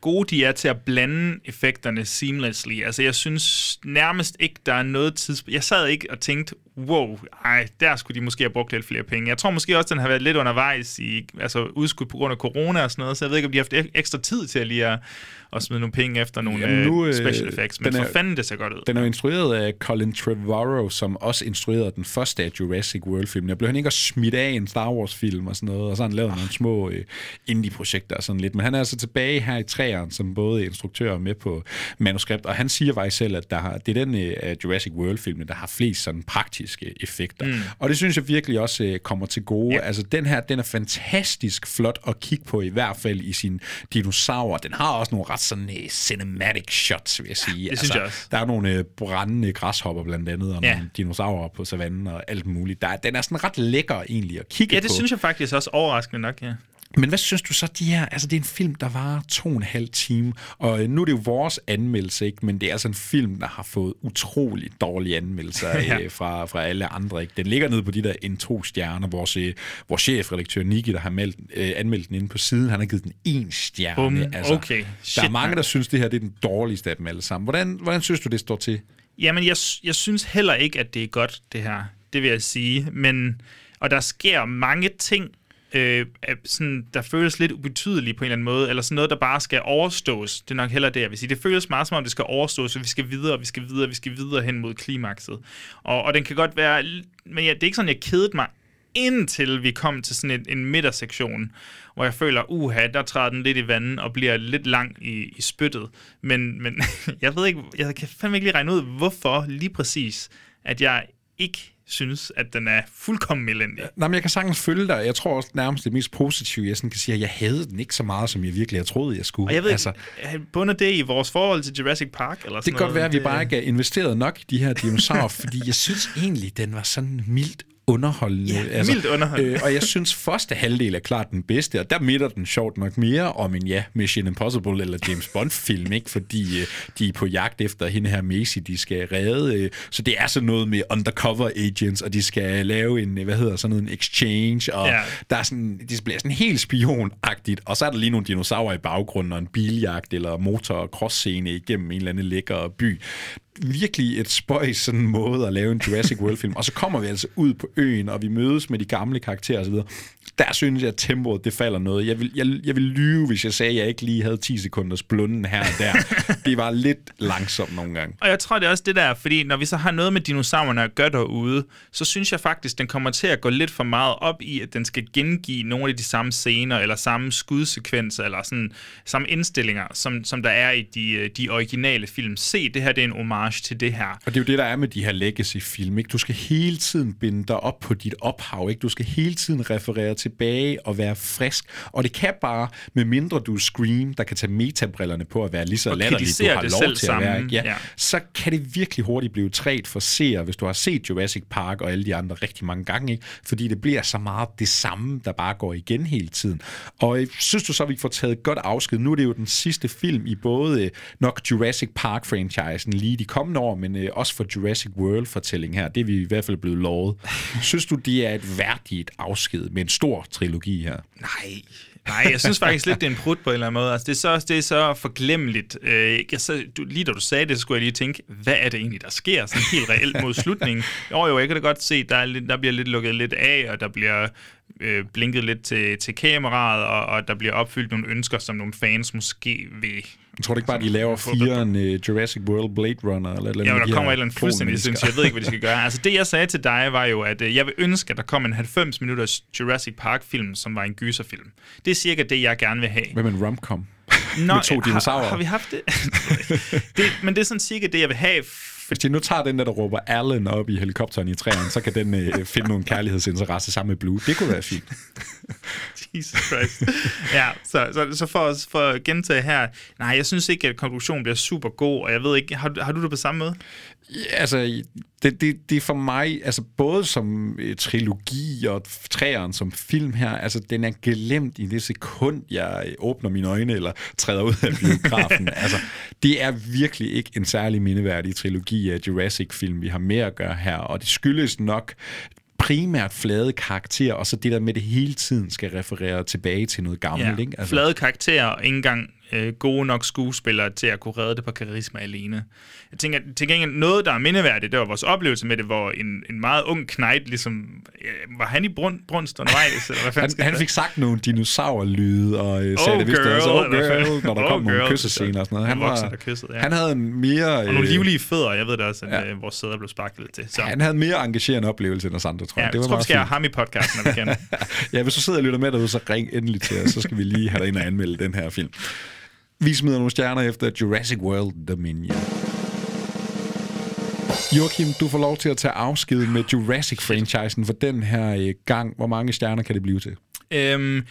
gode de er til at blande effekterne seamlessly. Altså, jeg synes nærmest ikke, der er noget tidspunkt... Jeg sad ikke og tænkte, wow, ej, der skulle de måske have brugt lidt flere penge. Jeg tror måske også, den har været lidt undervejs i, altså udskudt på grund af corona og sådan noget, så jeg ved ikke, om de har haft ekstra tid til at lige at, at smide nogle penge efter nogle Jamen, nu, øh, øh, special effects, men den for er- fanden, det ser godt ud. Den er jo instrueret af Colin Trevorrow, som også instruerede den første af Jurassic World-filmen. Jeg blev han ikke også smidt af en Star Wars-film og sådan noget, og så har han lavet nogle små øh, indie-projekter og sådan lidt. Men han er altså tilbage her i træeren, som både instruktør og med på manuskript, og han siger faktisk selv, at der har, det er den øh, Jurassic World-filmen, der har flest sådan praktiske effekter. Mm. Og det synes jeg virkelig også øh, kommer til gode. Ja. Altså, den her, den er fantastisk flot at kigge på, i hvert fald i sin dinosaurer. Den har også nogle ret sådan uh, cinematic shots, vil jeg sige. det synes jeg også. Der er nogle øh, brændende græshopper blandt andet, og Ja. nogle dinosaurer på savannen og alt muligt. Der, er- den er sådan ret lækker egentlig at kigge Ja, på. det synes jeg faktisk også overraskende nok, ja. Men hvad synes du så, de her, altså det er en film, der var to og en halv time, og øh, nu er det jo vores anmeldelse, ikke? men det er altså en film, der har fået utrolig dårlige anmeldelser Ja. [LAUGHS] øh, fra, fra alle andre. Ikke? Den ligger nede på de der en to stjerner, vores, øh, vores chefredaktør Niki, der har meldt, øh, anmeldt den inde på siden, han har givet den en stjerne. Altså, Bum. Okay. der Shit, er mange, der synes, det her det er den dårligste af dem alle sammen. Hvordan, hvordan synes du, det står til? Jamen, jeg, jeg synes heller ikke, at det er godt, det her. Det vil jeg sige. Men, og der sker mange ting, øh, af sådan, der føles lidt ubetydelige på en eller anden måde, eller sådan noget, der bare skal overstås. Det er nok heller det, jeg vil sige. Det føles meget som om, det skal overstås, og vi skal videre, vi skal videre, vi skal videre hen mod klimakset. Og, og den kan godt være... Men ja, det er ikke sådan, jeg kedede mig indtil vi kom til sådan en, en midtersektion, hvor jeg føler, uha, der træder den lidt i vandet og bliver lidt lang i, i spyttet. Men, men [LAUGHS] jeg ved ikke, jeg kan fandme ikke lige regne ud, hvorfor lige præcis, at jeg ikke synes, at den er fuldkommen elendig. Nej, men jeg kan sagtens følge dig. Jeg tror også nærmest det mest positive, jeg sådan kan sige, at jeg havde den ikke så meget, som jeg virkelig havde troet, jeg skulle. Og jeg ved altså, ikke, bunder det i vores forhold til Jurassic Park? Eller Det sådan kan godt være, at vi bare ikke er investeret nok i de her dinosaurer, fordi jeg synes egentlig, den var sådan mildt underholdende. Ja, mildt underholdende. Øh, og jeg synes, første halvdel er klart den bedste, og der midter den sjovt nok mere om en, ja, Mission Impossible eller James Bond-film, ikke? fordi øh, de er på jagt efter hende her Macy, de skal redde. Øh, så det er sådan noget med undercover agents, og de skal lave en, hvad hedder sådan noget, en exchange, og Ja. der er sådan, det bliver sådan helt spionagtigt, og så er der lige nogle dinosaurer i baggrunden, og en biljagt eller motor- og cross-scene igennem en eller anden lækker by virkelig et spøjs sådan måde at lave en Jurassic World-film. Og så kommer vi altså ud på øen, og vi mødes med de gamle karakterer osv. Der synes jeg, at tempoet det falder noget. Jeg vil, jeg, jeg vil lyve, hvis jeg sagde, at jeg ikke lige havde 10 sekunders blunden her og der. det var lidt langsomt nogle gange. Og jeg tror, det er også det der, fordi når vi så har noget med dinosaurerne at gøre derude, så synes jeg faktisk, den kommer til at gå lidt for meget op i, at den skal gengive nogle af de samme scener, eller samme skudsekvenser, eller sådan samme indstillinger, som, som der er i de, øh, de originale film. Se, det her det er en homage til det her. Og det er jo det, der er med de her legacy-film. Ikke? Du skal hele tiden binde dig op på dit ophav. Ikke? Du skal hele tiden referere tilbage og være frisk. Og det kan bare, med mindre du er Scream, der kan tage metabrillerne på at være lige så Og latterlig, du har det lov selv til at være. sammen. Ikke? Ja, Ja. Så kan det virkelig hurtigt blive træt for seere, hvis du har set Jurassic Park og alle de andre rigtig mange gange. Ikke? Fordi det bliver så meget det samme, der bare går igen hele tiden. Og øh, synes du så, vi får taget godt afsked? Nu er det jo den sidste film i både øh, nok Jurassic Park-franchisen lige de kommende år, men øh, også for Jurassic World-fortælling her. Det er vi i hvert fald blevet lovet. [LAUGHS] Synes du, det er et værdigt afsked med en stor trilogi her? Nej. Nej, jeg synes faktisk lidt, det er en prut på en eller anden måde. Altså, det, er så, det er så forglemmeligt. Øh, jeg, så, du, lige da du sagde det, så skulle jeg lige tænke, hvad er det egentlig, der sker sådan helt reelt mod slutningen? Jo, jo, jeg kan da godt se, der, er lidt, der bliver lidt lukket lidt af, og der bliver øh, blinket lidt til, til kameraet, og, og der bliver opfyldt nogle ønsker, som nogle fans måske vil... Jeg tror du ikke bare, de laver firen uh, Jurassic World Blade Runner? Eller, eller Ja, der de kommer et eller andet fuldstændig sindssygt. Jeg ved ikke, hvad de skal gøre. Altså, det jeg sagde til dig var jo, at øh, jeg vil ønske, at der kom en 90 minutters Jurassic Park-film, som var en gyserfilm. Det er cirka det, jeg gerne vil have. Hvad med en romcom? Nå, med to har, dinosaurer? har vi haft det? [LAUGHS] det? Men det er sådan cirka det, jeg vil have. Hvis de nu tager den der, der råber Allen op i helikopteren i træerne, så kan den øh, finde nogle kærlighedsinteresse sammen med Blue. Det kunne være fint. [LAUGHS] Jesus Christ. ja, så, så, så for, for at gentage her, nej, jeg synes ikke, at konklusionen bliver super god, og jeg ved ikke, har, du- har du det på samme måde? Ja, altså, det, det, det er for mig, altså både som øh, trilogi og træeren som film her, altså den er glemt i det sekund, jeg øh, åbner mine øjne eller træder ud af biografen. [LAUGHS] altså, det er virkelig ikke en særlig mindeværdig trilogi af Jurassic-film, vi har med at gøre her, og det skyldes nok primært flade karakterer, og så det der med, at det hele tiden skal referere tilbage til noget gammelt. ikke? Altså. Flade karakterer og ikke engang øh, gode nok skuespillere til at kunne redde det på karisma alene. Jeg tænker, til gengæld noget, der er mindeværdigt, det var vores oplevelse med det, hvor en, en meget ung knight, ligesom, øh, var han i brun, brunst undervejs? Eller hvad fanden Han, han det? fik sagt nogle dinosaurlyde, og øh, sagde Oh det vist girl, også, oh girl, når der Oh kom nogle girl, kyssescener og sådan noget. Han, voksen, var, der kyssede, ja. han havde en mere... Og nogle øh, livlige fødder, jeg ved det også, at Ja. ja. vores sæder blev sparket til. Så. Han havde en mere engagerende oplevelse end os andre, tror Ja, jeg. jeg var tror, vi skal have ham i podcasten, når vi kan. [LAUGHS] ja, hvis du sidder og lytter med derude, så ring endelig til os, så skal vi lige have dig ind og anmelde den her film. Vi smider nogle stjerner efter Jurassic World Dominion. Joachim, du får lov til at tage afsked med Jurassic-franchisen for den her øh, gang. Hvor mange stjerner kan det blive til? Øhm,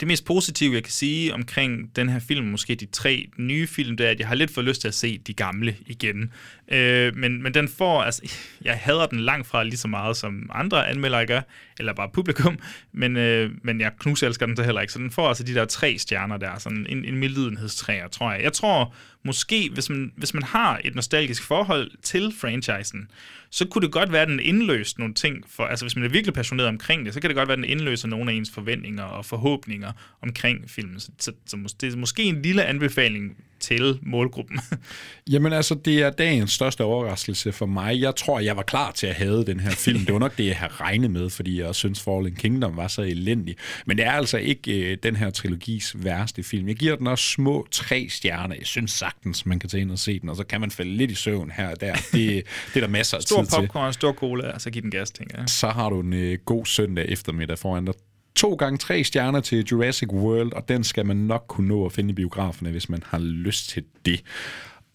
det mest positive, jeg kan sige omkring den her film, måske de tre nye film, det er, at jeg har lidt for lyst til at se de gamle igen. Øh, men, men den får, altså, jeg hader den langt fra lige så meget, som andre anmeldere gør, eller bare publikum, men, øh, men jeg knuselsker den så heller ikke. Så den får altså de der tre stjerner der, sådan en, en mildenhedstræer, tror jeg. Jeg tror måske, hvis man, hvis man har et nostalgisk forhold til franchisen, så kunne det godt være, at den indløste nogle ting, for, altså hvis man er virkelig passioneret omkring det, så kan det godt være, at den indløser nogle af ens forventninger og forhåbninger omkring filmen. Så, så, så det er måske en lille anbefaling til målgruppen. [LAUGHS] Jamen altså, det er dagens største overraskelse for mig. Jeg tror, jeg var klar til at have den her film. Det var nok det, jeg havde regnet med, fordi jeg synes Fallen Kingdom var så elendig. Men det er altså ikke øh, den her trilogis værste film. Jeg giver den også små tre stjerner. Jeg synes sagtens, man kan tage ind og se den, og så kan man falde lidt i søvn her og der. Det, det er der masser af Stor tid til. popcorn, stor cola, og så giv den gas, tænker jeg. Så har du en øh, god søndag eftermiddag foran dig. To gange tre stjerner til Jurassic World, og den skal man nok kunne nå at finde i biograferne, hvis man har lyst til det.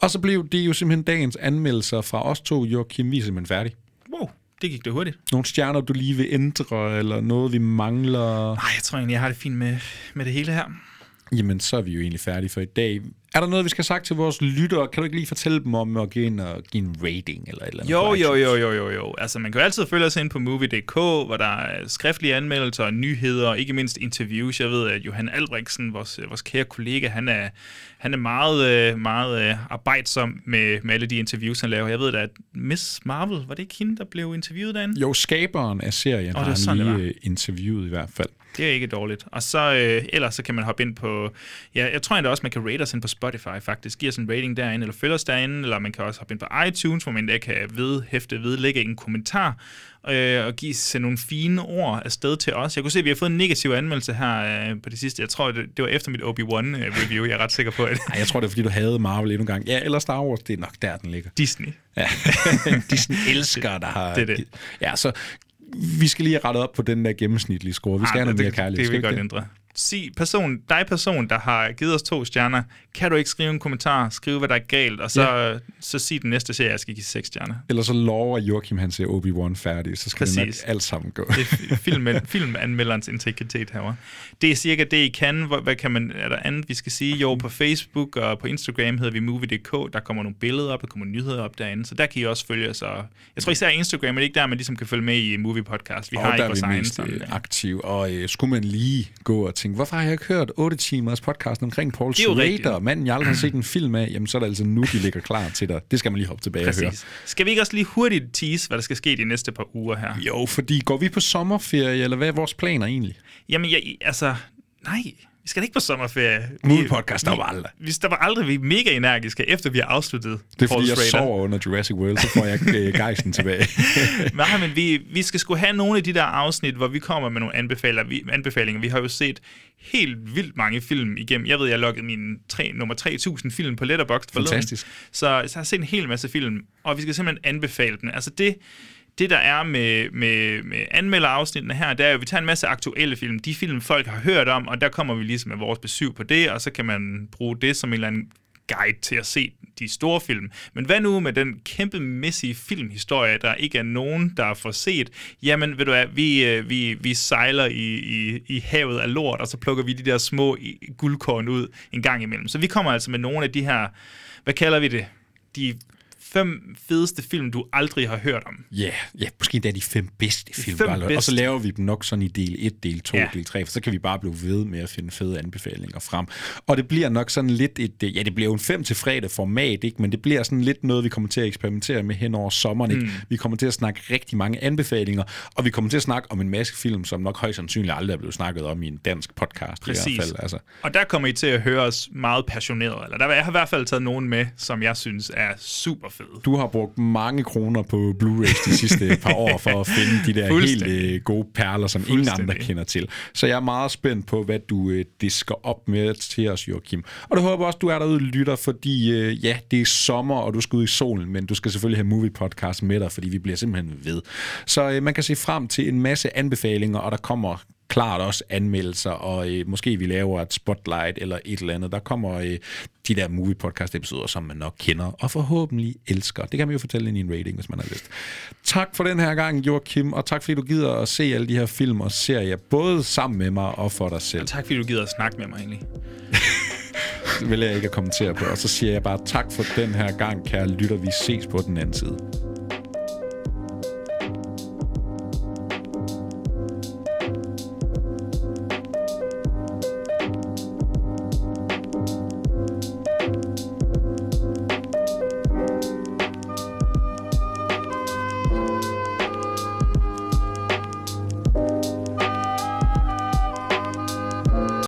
Og så blev det jo simpelthen dagens anmeldelser fra os to, Joachim. Vi er simpelthen færdige. Wow, det gik det hurtigt. Nogle stjerner, du lige vil ændre, eller noget, vi mangler? Nej, jeg tror egentlig, jeg har det fint med, med det hele her. Jamen, så er vi jo egentlig færdige for i dag. Er der noget, vi skal have sagt til vores lyttere? Kan du ikke lige fortælle dem om at give, en, at give en rating eller et eller andet? Jo, jo, jo, jo, jo, jo. Altså, man kan jo altid følge os ind på movie.dk, hvor der er skriftlige anmeldelser nyheder, og ikke mindst interviews. Jeg ved, at Johan Albrechtsen, vores, vores kære kollega, han er, han er meget, øh, meget øh, arbejdsom med, med alle de interviews, han laver. Jeg ved da, at Miss Marvel, var det ikke hende, der blev interviewet derinde? Jo, skaberen af serien det har han lige øh, interviewet i hvert fald. Det er ikke dårligt. Og så øh, ellers så kan man hoppe ind på... Ja, jeg tror endda også, man kan rate os ind på Spotify faktisk. Giv os en rating derinde, eller følge os derinde, eller man kan også hoppe ind på iTunes, hvor man endda kan vedhæfte, vedlægge en kommentar, øh, og give sende nogle fine ord afsted til os. Jeg kunne se, at vi har fået en negativ anmeldelse her øh, på det sidste. Jeg tror, det, det var efter mit Obi-Wan-review. Jeg er ret sikker på, at... Ej, jeg tror, det er, fordi du havde Marvel endnu en gang. Ja, eller Star Wars, det er nok der, den ligger. Disney. Ja, [LAUGHS] Disney elsker, der har... Det det. Ja, så vi skal lige have rettet op på den der gennemsnitlige score. Vi skal have noget mere kærlighed. Det vil vi godt ændre. Sig, person, dig person, der har givet os to stjerner, kan du ikke skrive en kommentar, skrive, hvad der er galt, og så, ja. så sig den næste serie, jeg skal give seks stjerner. Eller så lover Joachim, han ser Obi-Wan færdig, så skal Præcis. det alt sammen gå. Det er film, [LAUGHS] filmanmelderens integritet herovre. Det er cirka det, I kan. Hvor- Hvad kan man, er der andet, vi skal sige? Jo, på Facebook og på Instagram hedder vi Movie.dk. Der kommer nogle billeder op, der kommer nyheder op derinde, så der kan I også følge os. Og jeg tror især Instagram er det ikke der, man ligesom kan følge med i Movie Podcast. Vi og har der ikke er vores egen sådan, øh, aktive. Og øh, skulle man lige gå og tænke, hvorfor har jeg ikke hørt 8 timers podcast omkring Paul er Schrader, manden jeg aldrig har set en film af, jamen så er det altså nu, de ligger klar til dig. Det skal man lige hoppe tilbage og høre. Præcis. Skal vi ikke også lige hurtigt tease, hvad der skal ske de næste par uger her? Jo, fordi går vi på sommerferie, eller hvad er vores planer egentlig? Jamen, jeg, altså, nej, vi skal da ikke på sommerferie. Movie Vi- podcast, der vi- var aldrig. Vi stopper aldrig, vi er mega energiske, efter vi har afsluttet Det er fordi, jeg sover under Jurassic World, så får jeg [LAUGHS] øh, gejsten tilbage. [LAUGHS] Nej, men vi, vi skal sgu have nogle af de der afsnit, hvor vi kommer med nogle anbefalinger. Vi, anbefalinger. vi har jo set helt vildt mange film igennem. Jeg ved, jeg har logget min 3, nummer 3000 film på Letterboxd forleden. Fantastisk. Så, så jeg har set en hel masse film, og vi skal simpelthen anbefale dem. Altså det, det der er med, med, med anmelderafsnittene her, det er jo, at vi tager en masse aktuelle film. De film, folk har hørt om, og der kommer vi ligesom med vores besøg på det, og så kan man bruge det som en eller anden guide til at se de store film. Men hvad nu med den kæmpemæssige filmhistorie, der ikke er nogen, der får set? Jamen, ved du hvad, vi, øh, vi, vi sejler i, i, i havet af lort, og så plukker vi de der små guldkorn ud en gang imellem. Så vi kommer altså med nogle af de her, hvad kalder vi det? De fem fedeste film, du aldrig har hørt om. Ja, yeah, yeah, måske endda de fem bedste film. fem bare, Og så bedste. laver vi dem nok sådan i del 1, del 2, Ja. ja. del 3, for så kan vi bare blive ved med at finde fede anbefalinger frem. Og det bliver nok sådan lidt et, ja, det bliver jo en 5 til fredag format, ikke? men det bliver sådan lidt noget, vi kommer til at eksperimentere med hen over sommeren. Ikke? Mm. Vi kommer til at snakke rigtig mange anbefalinger, og vi kommer til at snakke om en masse film, som nok højst sandsynligt aldrig er blevet snakket om i en dansk podcast i Præcis. hvert fald. Altså. Og der kommer I til at høre os meget passioneret. Eller der, jeg har i hvert fald taget nogen med, som jeg synes er super fede. Du har brugt mange kroner på Blu-rays de sidste par år for at finde de der helt øh, gode perler, som ingen andre kender til. Så jeg er meget spændt på, hvad du øh, disker op med til os, Joachim. Og det håber også, du er derude og lytter, fordi øh, ja, det er sommer, og du skal ud i solen, men du skal selvfølgelig have movie podcast med dig, fordi vi bliver simpelthen ved. Så øh, man kan se frem til en masse anbefalinger, og der kommer klart også anmeldelser, og øh, måske vi laver et spotlight eller et eller andet. Der kommer øh, de der movie podcast episoder, som man nok kender, og forhåbentlig elsker. Det kan man jo fortælle ind i en rating, hvis man har lyst. Tak for den her gang, Joachim, og tak fordi du gider at se alle de her film og serier, både sammen med mig og for dig selv. Og tak fordi du gider at snakke med mig egentlig. Det [LAUGHS] vil jeg ikke at kommentere på, og så siger jeg bare tak for den her gang, kære lytter. Vi ses på den anden side.